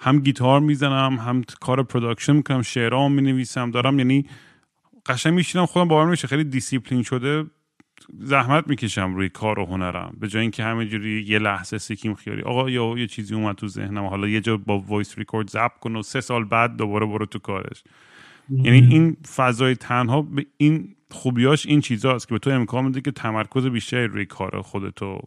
هم گیتار می‌زنم هم کار production می‌کنم شعرام می‌نویسم دارم یعنی قشنگ میشینم خودم باور میشه خیلی دیسیپلین شده زحمت می‌کشم روی کار و هنرم. به جای اینکه همینجوری یه لحظه سیکیم خیاری آقا یا یه چیزی اومد تو ذهنم حالا یه جا با voice record زب کن و سه سال بعد دوباره برو تو کارش. یعنی این فضای تنها به این خوبیاش این چیزاست که به تو امکان میده که تمرکز بیشتری روی کار خودتو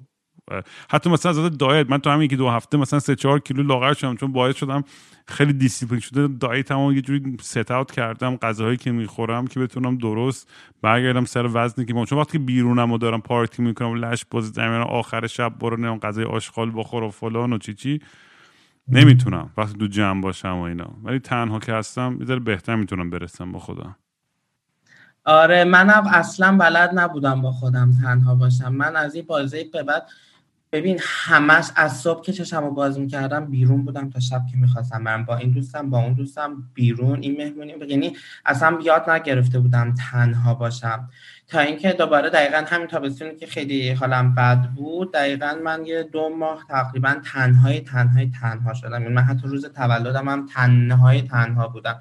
حتی مثلا از diet من تو همین که دو هفته مثلا سه چهار کیلو لاغر شدم چون باعث شدم خیلی دیسیپلین شده diet هم یه جوری set out کردم غذاهایی که می‌خورم که بتونم درست برگردم سر وزنی که ما چون وقتی که بیرونم و دارم party می‌کنم و لش باز زمین آخر شب برو نمی‌دونم غذای آشغال بخور و فلان و چی چی نمی‌تونم. وقتی تو جمع باشم و اینا. ولی تنها که هستم یه بهتر می‌تونم برسم با خودم. آره منم اصلا بلد نبودم با خودم تنها باشم. من از این بازی به بعد ببین همش از صبح که چشم رو باز می‌کردم بیرون بودم تا شب که می‌خواستم من با این دوستم با اون دوستم بیرون این مهمونی یعنی اصلا یاد نگرفته بودم تنها باشم. تا اینکه دوباره دقیقا همین تابستونی که خیلی حالم بد بود دقیقا من یه دو ماه تقریبا تنهای تنهای تنها شدم. یعنی من حتی روز تولدم هم تنهای تنها بودم.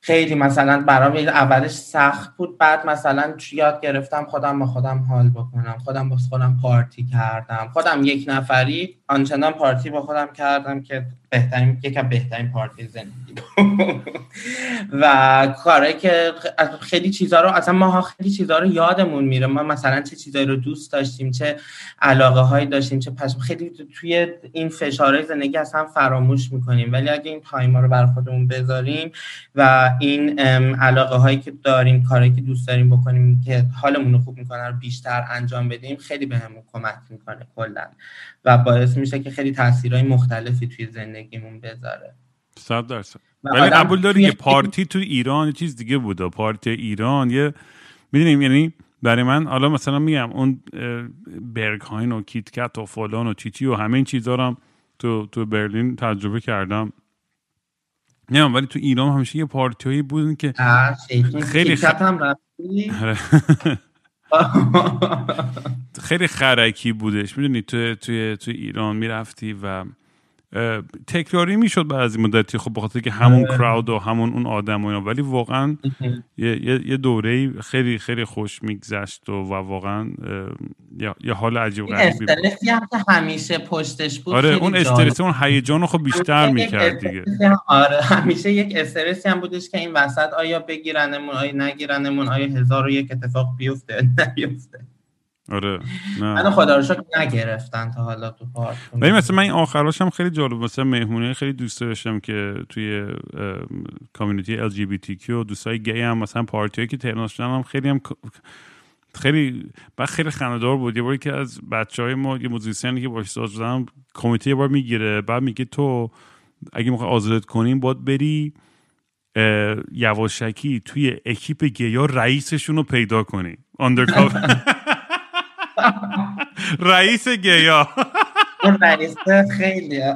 خیلی مثلا برام اولش سخت بود بعد مثلا یاد گرفتم خودم با خودم حال بکنم خودم با خودم پارتی کردم. خودم یک نفری آنچنان پارتی با خودم کردم که بهترین یکم بهترین پارتی زندگی و کاره که خیلی چیزها رو اصلا ما خیلی چیزها رو یادمون میره. ما مثلا چه چیزایی رو دوست داشتیم چه علاقه هایی داشتیم چه پس خیلی توی این فشارهای زندگی اصلا فراموش می‌کنیم. ولی اگه این تایم رو بر خودمون بذاریم و این علاقه هایی که داریم کاری که دوست داریم بکنیم که حالمون رو خوب می‌کنه رو بیشتر انجام بدیم خیلی بهمون کمک می‌کنه کلا. و باعث میشه که خیلی تاثیرهای مختلفی توی زندگیمون بذاره. صد درصد. ولی قبول داری که پارتی تو ایران یه چیز دیگه بوده. پارتی ایران یه می‌دونیم یعنی برای من حالا مثلا میگم اون برگ هاین و کیتکت و فلان و چیچی و همه این چیزا رو تو تو برلین تجربه کردم. نه ولی تو ایران همیشه یه پارتی هایی بودن که خیلی خ... خیلی خرکی بودش. می‌دونی تو توی توی ایران می‌رفتی و تکراری می‌شد بعضی مدتی خب بخاطر که همون کراود. و همون اون آدم و اینا. ولی واقعا یه, یه دوره خیلی خیلی خوش میگذشت و, و واقعا یه حال عجیب غریبی که همیشه پشتش بود آره اون استرس اون هیجان رو خب بیشتر می‌کرد دیگه. آره همیشه یک استرسی هم بودش که این وسط آیا بگیرنمون آیا نگیرنمون آیا هزار و یک اتفاق بیفته نیفته. آره نه. من خدا رو شکر نگرفتن تا حالا تو پارک. ولی مثلا من این آخراش هم خیلی جالب مثلا مهمونی خیلی دوست داشتم که توی کامیونیتی ال جی بی تی کیو دوستای گی هم مثلا پارتی که تهران شدن هم خیلی هم خیلی بعد خیلی خنده‌دار بود. یه باری که از بچه های ما یه musician ی که باش ساز بودم کمیته یه بار می‌گیره بعد میگه تو اگه می‌خوای آزادت کنیم باید بری یواشکی توی اکیپ گیا رئیسشون رو پیدا کنی. undercover رئیس گیا. اون رئیس خیلی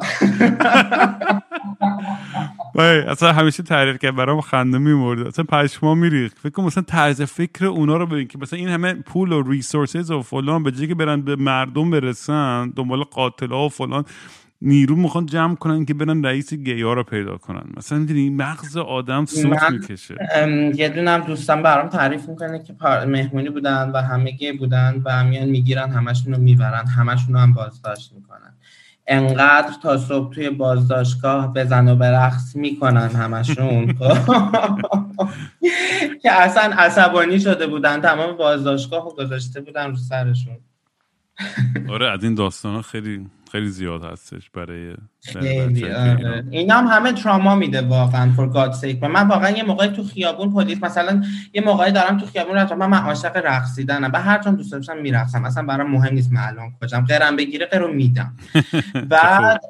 اصلا همیشه تعریف که برام خنده میومد اصلا پشما میریخت. فکر کنم مثلا طرز فکر اونا رو ببین که مثلا این همه پول و resources و فلان به جایی که برن به مردم برسن دنبال قاتلا و فلان نیرو می‌خوان جمع کنن که برن رئیس گیا رو پیدا کنن. مثلا می‌دونی مغز آدم سوت می‌کشه. یه دونم دوستان برام تعریف می‌کنه که مهمونی بودن و همه گی بودن و میان می‌گیرن همشون رو می‌برن همشون هم بازداشت می‌کنن. انقدر تا صبح توی بازداشتگاه بزن و برقص می‌کنن همشون. که اصلا عصبانی شده بودن تمام بازداشتگاه رو گذاشته بودن رو سرشون. آره از این داستان خیلی خیلی زیاد هستش برای خیلی آره. اینا. هم همه تراما میده واقعا فور گاد سیک من واقعا یه موقعی تو خیابون پلیس مثلا یه موقعی دارم تو خیابون رفتم من, من عاشق رقصیدنم و هر چون دوست داشتم میرقصم. اصلا برام مهم نیست معلوم کجام. قرم بگیره قرو میدم. بعد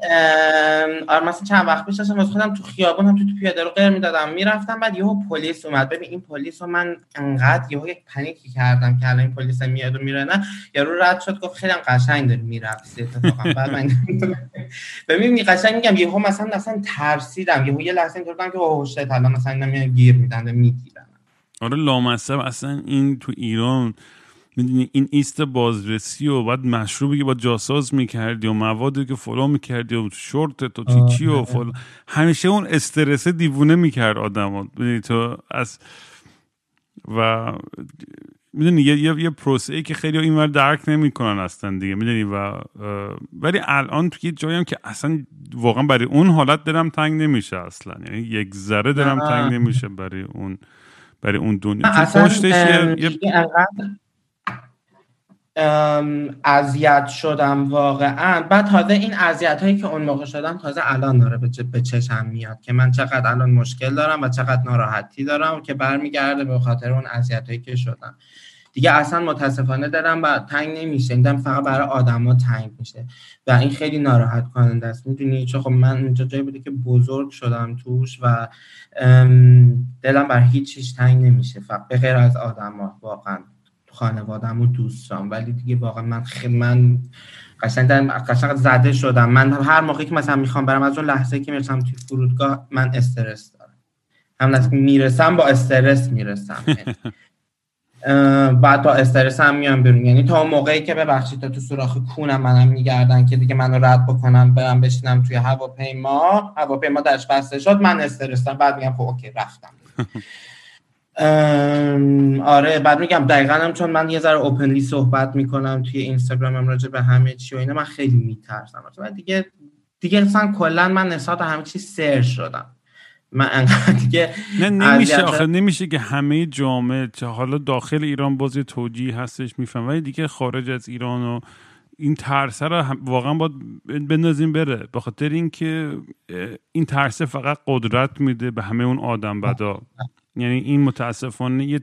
آره مثلا چند وقت پیش داشتم خودم تو خیابون هم تو, تو پیاده رو قر می‌دادم می‌رفتم. بعد یهو پلیس اومد. ببین این پلیس رو من انقدر یهو یک پنیکی کردم که الان این پلیس میاد و میره نه؟ یارو رد شد گفت خیلی قشنگ داری میرقصی اتفاقا. بعد من ببین قشنگ میگم یهو مثلا مثلا ترسیدم. یهو یه لحظه اینطور که اوه شت الان مثلا اینا گیر میدن می‌گیرن. آره لامصب. اصلا این تو ایران می‌دونی این ایست بازرسی و بعد مشروبی که با جاساز می‌کردی و موادی که فلان می‌کردی و شورت تو چی چی و فلان. همیشه اون استرس دیوونه می‌کرد آدم تو از و می‌دونی یه یه, یه پروسه ای که خیلی اینور درک نمی‌کنن اصلا دیگه می‌دونی؟ و ولی الان تو یه جایی هم که اصلا واقعا برای اون حالت دلم تنگ نمیشه اصلا. یعنی یک ذره دلم تنگ نمیشه برای اون برای اون دنیا. اصلا اذیت شدم واقعا. بعد تازه این اذیت هایی که اون موقع شدم تازه الان داره به چشم میاد که من چقدر الان مشکل دارم و چقدر ناراحتی دارم که برمیگرده به خاطر اون اذیت هایی که شدم. دیگه اصلا متاسفانه دارم و تنگ نمیشه. این فقط برای آدما تنگ میشه. و این خیلی ناراحت کننده است. می‌دونی؟ چون خب من اینجا جایی بوده که بزرگ شدم توش و دلم بر هیچ چیز تنگ نمیشه. فقط به غیر از آدما. واقعا خانوادم و دوستان ولی دیگه واقعا من خیلی من قشنگ قشنگ زده شدم. من هر موقعی که مثلا می‌خوام برم از اون لحظه که می‌رسم توی فرودگاه من استرس دارم. هم می‌رسم با استرس می‌رسم. بعد با استرس هم میام بیرون. یعنی تا موقعی که ببخشید تا تو سوراخ کونم منم میگردن که دیگه منو رد بکنم برم بشینم توی هواپیما. هواپیما درش بسته شد من استرسم بعد میگم خب اوکی رفتم. آره بعد میگم دقیقا هم چون من یه ذره اوپنلی صحبت می‌کنم توی اینستاگرامم راجع به همه چی و اینا من خیلی میترسم. من دیگه دیگه اصلا کلا من نسبت همه چی سر شدم. من انقدر دیگه نه نمیشه آخه نمیشه که همه جامعه چه حالا داخل ایران بازی توجیه هستش میفهم. ولی دیگه خارج از ایران و این ترسه رو واقعا باید بندازیم بره. به خاطر اینکه این ترسه فقط قدرت میده به همه اون آدم بدا یعنی این متاسفانه یه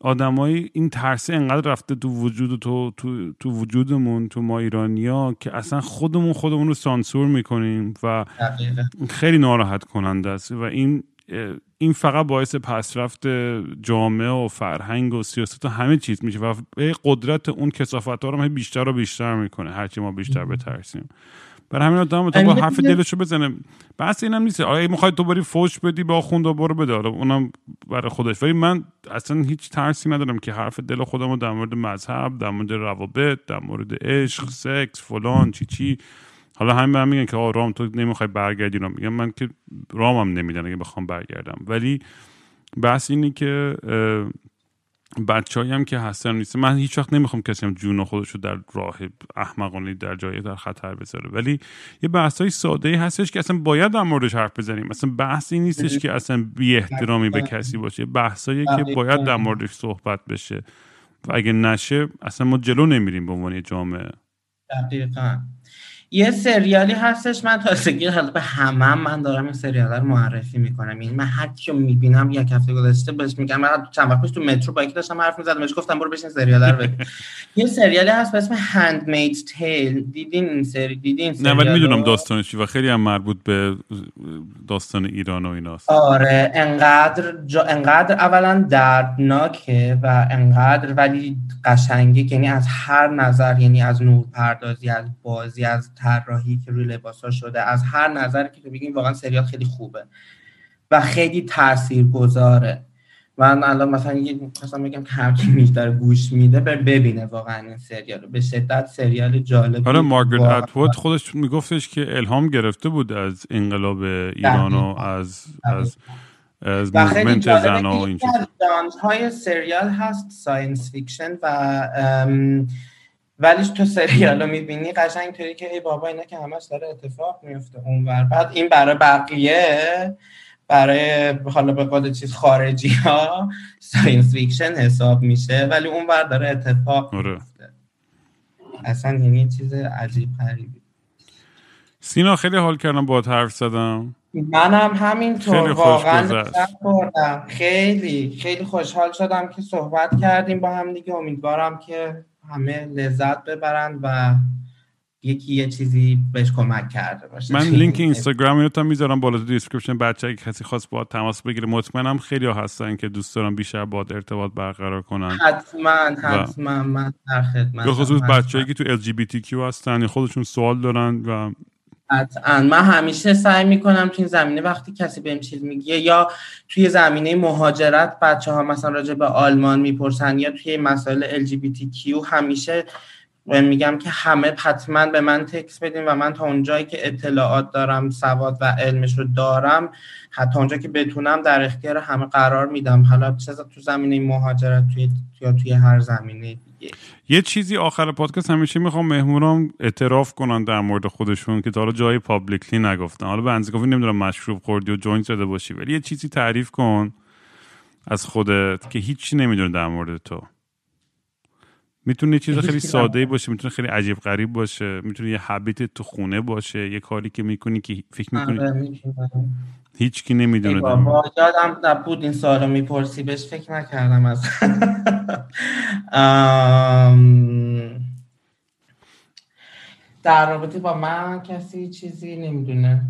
آدمایی این ترسه انقدر رفته تو وجود تو تو, تو وجودمون تو ما ایرانیا که اصلا خودمون خودمون رو سانسور می‌کنیم و خیلی ناراحت کننده است و این این فقط باعث پسرفت جامعه و فرهنگ و سیاست و همه چیز میشه و قدرت اون کسافت ها رو بیشتر و بیشتر می‌کنه هرچی ما بیشتر بترسیم. برای همین آدم تو با حرف دلشو بزنه. بحث اینم نیست. آیا می‌خوای تو بری فوش بدی با آخوند و برو بده. اونم برای خودش. ولی من اصلا هیچ ترسی ندارم که حرف دل خودم رو در مورد مذهب در مورد روابط در مورد عشق سکس فلان چی چی. حالا همین من میگن که آ رام تو نمی‌خوای برگردی رو میگم من که رامم نمیدن اگه بخوام برگردم. ولی بحث اینی که بچه‌ای هم که هستن نیست. من هیچ وقت نمی‌خوام کسی هم جون خودش رو در راه احمقانه در جایی در خطر بذاره. ولی یه بحث های ساده ای هستش که اصلا باید در موردش حرف بزنیم. مثلا بحثی نیستش که اصلا بی احترامی به کسی باشه. بحثایی که باید در موردش صحبت بشه. و اگه نشه اصلا ما جلو نمیریم به عنوان جامعه. دقیقا. یه سریالی هستش من تازگی حالا به همه هم من دارم این سریال رو معرفی می‌کنم. این یعنی من هر کیو می‌بینم یک هفته گذشته بهش میگم من چند وقت تو مترو با یکی داشتم حرف می‌زدم بهش گفتم برو بشین سریال رو ببین. یه سریالی هست به اسم هندمید تیل دیدین این سری دیدین نه ولی می‌دونم داستانش و خیلی هم مربوط به داستان ایران و ایناست. آره انقدر جا انقدر اولا دردناکه و انقدر ولی قشنگه یعنی از هر نظر یعنی از نور پردازی از بازی از طراحی که روی لباسا شده از هر نظر که تو بگیم واقعا سریال خیلی خوبه و خیلی تأثیر گذاره من الان مثلا یه بگم که هر کی داره گوش میده بر ببینه واقعا این سریال به شدت سریال جالب آره مارگرت اتوود خودش میگفتش که الهام گرفته بود از انقلاب ایران و از از از movement زن و این های سریال هست science fiction و ولی تو سریال رو می‌بینی قشنگ اینطوری که ای بابا اینا که همش داره اتفاق میفته اونور. بعد این برای بقیه برای حالا به قول چیز خارجی ها science fiction حساب میشه ولی اون بر داره اتفاق آره. میفته اصلا یعنی چیز عجیب غریبی. سینا خیلی حال کردم باهات حرف زدم. منم همینطور واقعا خیلی خیلی خوشحال شدم که صحبت کردیم با هم دیگه. امیدوارم که همه لذت ببرند و یکی یه چیزی بهش کمک کرده باشه. من لینک اینستاگرام رو می‌ذارم بالا تو description. بچه اگه کسی خواست باهات تماس بگیره مطمئنم خیلی ها هستن که دوست دارم بیشتر باهات ارتباط برقرار کنن. حتما حتما. من در خدمت به خصوص بچه‌هایی که تو LGBTQ هستن خودشون سوال دارن و قطعا. من همیشه سعی می‌کنم تو این زمینه وقتی کسی بهم چیز میگه یا توی زمینه مهاجرت بچه ها مثلا راجع به آلمان می‌پرسن یا توی مسائل LGBTQ همیشه میگم که همه حتما به من تکس بدین و من تا اونجایی که اطلاعات دارم سواد و علمش رو دارم حتی اونجا که بتونم در اختیار همه قرار میدم. حالا چه تو زمینه مهاجرت توی یا توی هر زمینه. یه چیزی آخر پادکست همیشه می‌خوام مهمونام اعتراف کنن در مورد خودشون که تا حالا جایی publicly نگفتن. حالا به اندازه کافی نمی‌دونم مشروب خوردی و joint زده باشی ولی یه چیزی تعریف کن از خودت که هیچکی نمی‌دونه در مورد تو. می‌تونه چیز خیلی ساده ای باشه می‌تونه خیلی عجیب غریب باشه می‌تونه یه habit تو خونه باشه یه کاری که می‌کنی که فکر می‌کنی آره، هیچ کی نمی‌دونه بابا یادم نبود این سوالو می‌پرسی بهش فکر نکردم از در رابطه با من کسی چیزی نمی‌دونه.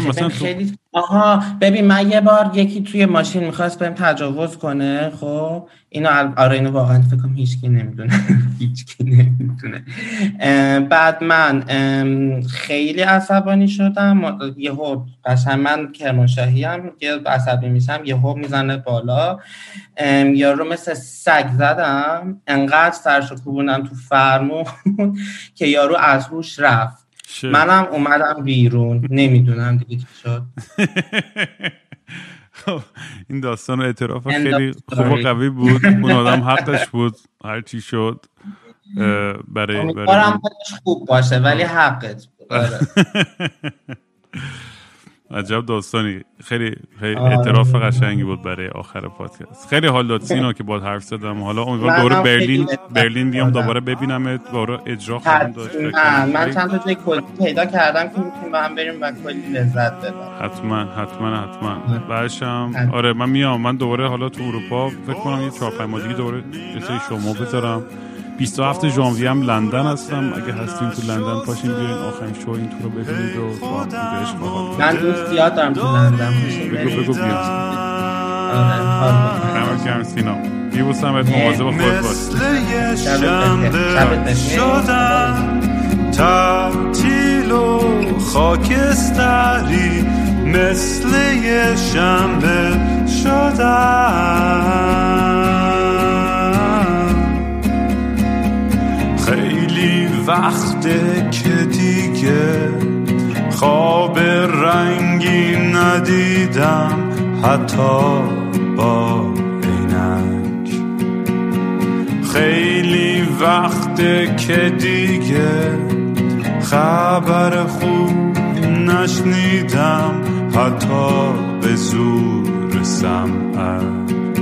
مثلا خیلی آها ببین من یه بار یکی توی ماشین می‌خواست بهم تجاوز کنه خب؟ اینو آره اینو واقعا فکر کنم هیچکی نمی‌دونه. هیچکی نمی‌دونه. بعد من خیلی عصبانی شدم. یهو قشنگ من کرمانشاهی هم یه عصبی میشم یهو می‌زنه بالا. یارو مثل سگ زدم. انقدر سرشو کوبوندم تو فرمون که یارو از هوش رفت. منم اومدم بیرون. نمی‌دونم دیگه چی شد. خب، این داستان و اعتراف خیلی خوب و قوی بود. اون آدم حقش بود. هر چی شد برای امیدوارم خوب باشه ولی حقت بود. آره. عجب داستانی. خیلی خیلی آره. اعتراف قشنگی بود برای آخر پادکست. خیلی حال داد سینا که باید حرف زدم. حالا امیدوارم دوره برلین برلین بیام دوباره ببینم دوباره اجرا خواهم داشت. من چند تا جای کلی پیدا کردم که می‌تونیم با هم بریم و کلی لذت ببریم. حتما حتما حتما. بعدشم آره من میام. من دوباره حالا تو اروپا فکر کنم یه چهار پنج ماه دیگه دوباره یه شما بذارم. 27 ژانویه هم لندن هستم. اگه هستین تو لندن پاشین بیاین. آخرین شو این تو رو ببینید و با هم عشق من دوست زیاد دارم تو لندن بگو بگو بیا. همه کم سینا. بیبوسم بهت مواظب خود باش. شدن تعطیل و خاکستری مثل یه شنبه شدن. وقته که دیگه خواب رنگی ندیدم حتی با عینک. خیلی وقته که دیگه خبر خوب نشنیدم حتی به زور سمعک.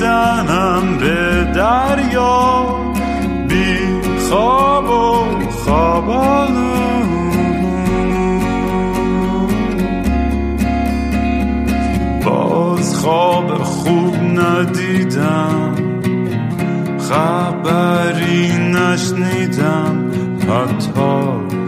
می‌زنم به دریا بی خواب و خوابانم باز خواب خوب ندیدم خبری نشنیدم حتی